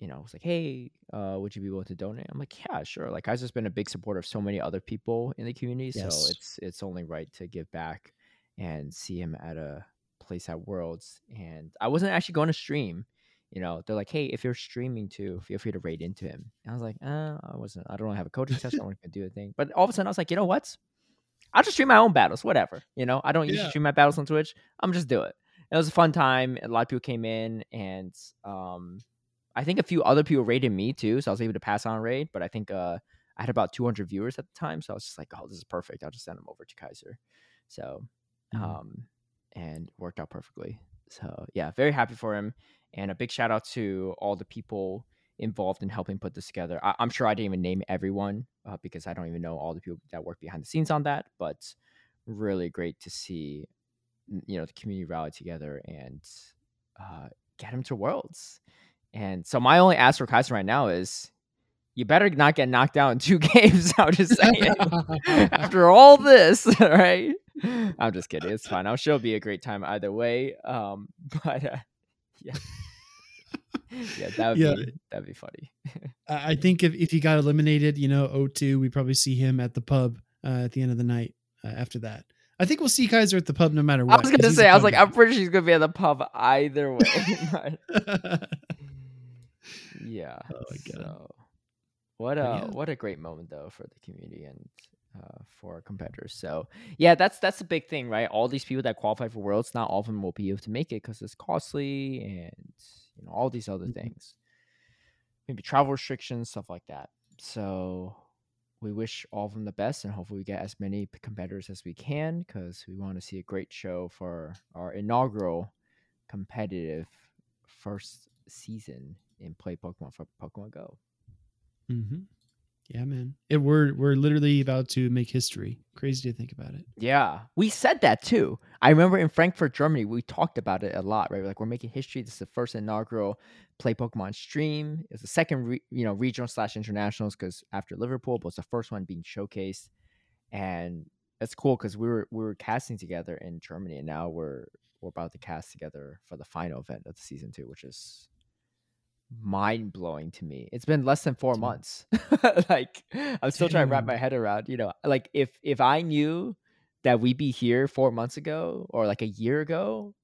you know, was like, "Hey, uh, would you be willing to donate?" I'm like, "Yeah, sure." Like, Kaiser's been a big supporter of so many other people in the community, Yes. so it's it's only right to give back and see him at a place at Worlds. And I wasn't actually going to stream. You know, they're like, "Hey, if you're streaming too, feel free to raid into him." And I was like, uh, "I wasn't. I don't have a coaching session. I don't want to do a thing." But all of a sudden, I was like, "You know what? I'll just stream my own battles. Whatever. You know, I don't usually stream my battles on Twitch. I'm just do it." It was a fun time. A lot of people came in, and um, I think a few other people raided me too, so I was able to pass on raid. But I think uh, I had about 200 viewers at the time, so I was just like, "Oh, this is perfect. I'll just send them over to Kaiser." So, Mhm. um, and worked out perfectly. So yeah, very happy for him, and a big shout out to all the people involved in helping put this together. I- I'm sure I didn't even name everyone uh, because I don't even know all the people that work behind the scenes on that, but really great to see you know the community rally together and uh, get him to worlds. And so my only ask for Kaiser right now is you better not get knocked out in two games. I'm just saying. After all this, right? I'm just kidding. It's fine. I'm sure it'll be a great time either way. Um, but uh, yeah, yeah, that would Yeah. be that'd be funny. I think if, if he got eliminated, you know, 0-2, we probably see him at the pub uh, at the end of the night uh, after that. I think we'll see Kaiser at the pub no matter what. I was gonna say, I was like, guy. I'm pretty sure he's gonna be at the pub either way. yeah. Oh my God. So, what a yeah. what a great moment though for the community and uh, for competitors. So yeah, that's that's the big thing, right? All these people that qualify for worlds, not all of them will be able to make it because it's costly and you know all these other Mhm. things, maybe travel restrictions, stuff like that. So we wish all of them the best and hopefully we get as many competitors as we can because we want to see a great show for our inaugural competitive first season in play Pokemon for Pokemon Go. Hmm Yeah, man. It we're we're literally about to make history. Crazy to think about it. Yeah, we said that too. I remember in Frankfurt, Germany, we talked about it a lot, right? Like, we're making history. This is the first inaugural Play Pokemon stream. It's the second, re- you know, regional slash internationals because after Liverpool, but it's the first one being showcased, and it's cool because we were we were casting together in Germany, and now we're we're about to cast together for the final event of the season two, which is mind blowing to me. It's been less than four Dude. months. like I'm still trying to wrap my head around, you know, like if if I knew that we'd be here four months ago or like a year ago,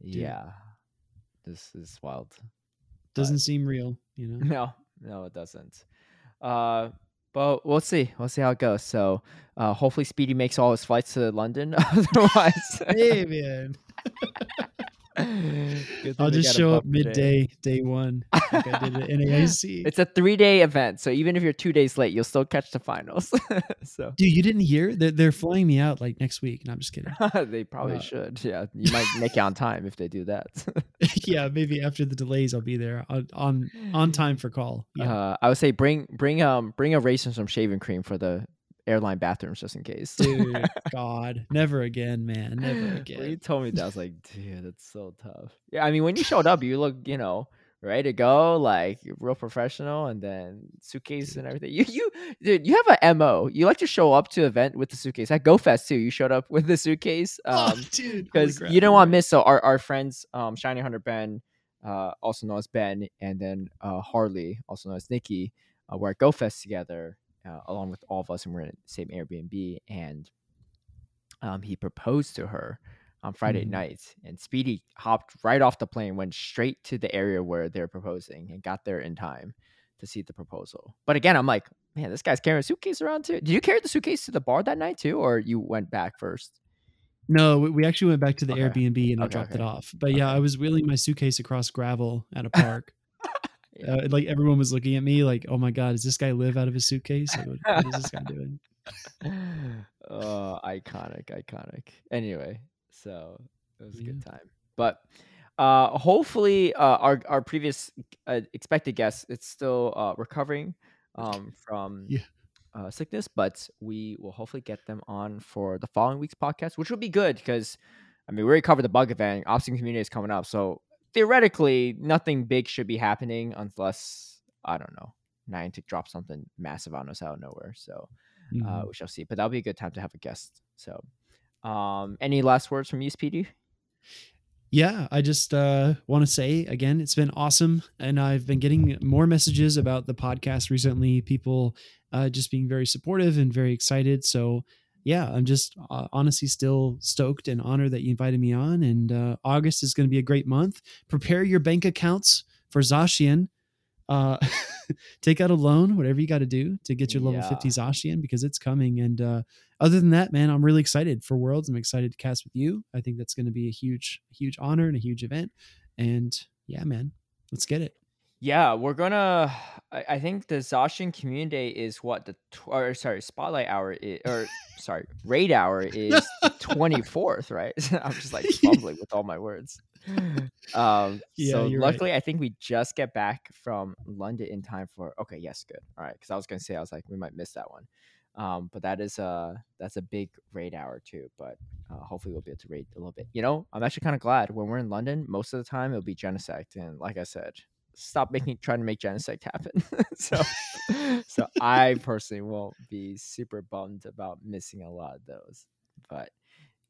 yeah. This is wild. Doesn't seem real, you know. No, no, it doesn't. Uh but we'll see. We'll see how it goes. So uh hopefully Speedy makes all his flights to London. Otherwise hey man. I'll just show up day. midday, day one, like I did at NAIC. It's a three day event, so even if you're two days late, you'll still catch the finals. so Dude, you didn't hear? They're, they're flying me out like next week. No, I'm just kidding. they probably Uh, should. Yeah, you might make it on time if they do that. yeah, maybe after the delays, I'll be there on on, on time for call. Yeah. uh, I would say bring bring um bring a race and some shaving cream for the airline bathrooms just in case. Dude, God, never again, man, never When you told me that, I was like, dude, that's so tough. Yeah, I mean, when you showed up, you look, you know, ready to go, like real professional, and then suitcase and everything. You, you, dude, you have a mo. You like to show up to event with the suitcase. At GoFest too, you showed up with the suitcase. oh, Um, dude, because you don't want to miss. So our, our friends, um, Shiny Hunter Ben, uh, also known as Ben, and then uh, Harley, also known as Nikki, uh, were at GoFest together, uh, along with all of us, and we're in the same Airbnb. And um, he proposed to her on Friday Mhm. night, and Speedy hopped right off the plane, went straight to the area where they're proposing, and got there in time to see the proposal. But again, I'm like, man, this guy's carrying a suitcase around too. Did you carry the suitcase to the bar that night too, or you went back first? No, we- actually went back to the Okay. Airbnb and I Okay, dropped it off. But yeah, I was wheeling my suitcase across gravel at a park. Yeah. uh, like everyone was looking at me like, "Oh my god, does this guy live out of his suitcase? Like, what, what is this guy doing?" oh, iconic, iconic. Anyway, so it was a good time. But uh hopefully uh our our previous uh, expected guest it's still uh recovering um from Yeah. uh sickness, but we will hopefully get them on for the following week's podcast, which will be good because I mean we already covered the bug event, Obstagoon community is coming up, so theoretically nothing big should be happening unless I don't know. Niantic drops something massive on us out of nowhere. So uh, Mhm. we shall see. But that'll be a good time to have a guest. So, um, any last words from you, Speedy? Yeah, I just uh, want to say again, it's been awesome, and I've been getting more messages about the podcast recently. People uh, just being very supportive and very excited. So yeah, I'm just uh, honestly still stoked and honored that you invited me on. And uh, August is going to be a great month. Prepare your bank accounts for Zacian. Uh, take out a loan, whatever you got to do to get your level Yeah. 50 Zacian because it's coming. And uh, other than that, man, I'm really excited for Worlds. I'm excited to cast with you. I think that's going to be a huge, huge honor and a huge event. And yeah, man, let's get it. Yeah, we're gonna. I, I think the Zacian Community Day is what the tw- or sorry Spotlight Hour is, or sorry Raid Hour is twenty fourth, right? I'm just like fumbling with all my words. Um, Yeah, so you're right. luckily, I think we just get back from London in time for. Okay, yes, good. All right, because I was gonna say I was like we might miss that one. Um, but that is a that's a big raid hour too. But uh, hopefully we'll be able to raid a little bit. You know, I'm actually kind of glad when we're in London. Most of the time it'll be Genesect, and like I said, stop making trying to make Genesect happen. so, so I personally won't be super bummed about missing a lot of those. But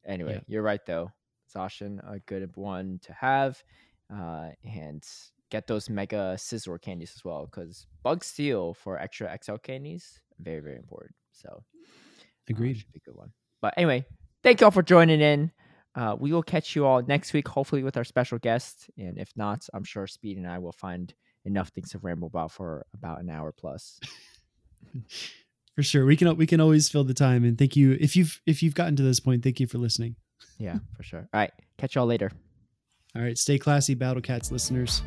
anyway, Yeah. you're right though. Zacian, a good one to have, uh, and get those mega Scizor candies as well because bug steel for extra XL candies very very important. So uh, Agreed. should be a good one. But anyway, thank you all for joining in. Uh, we will catch you all next week, hopefully with our special guest. And if not, I'm sure Speed and I will find enough things to ramble about for about an hour plus. For sure. We can we can always fill the time. And thank you. If you've if you've gotten to this point, thank you for listening. yeah, for sure. All right, catch y'all later. All right. Stay classy, Battle Cats listeners.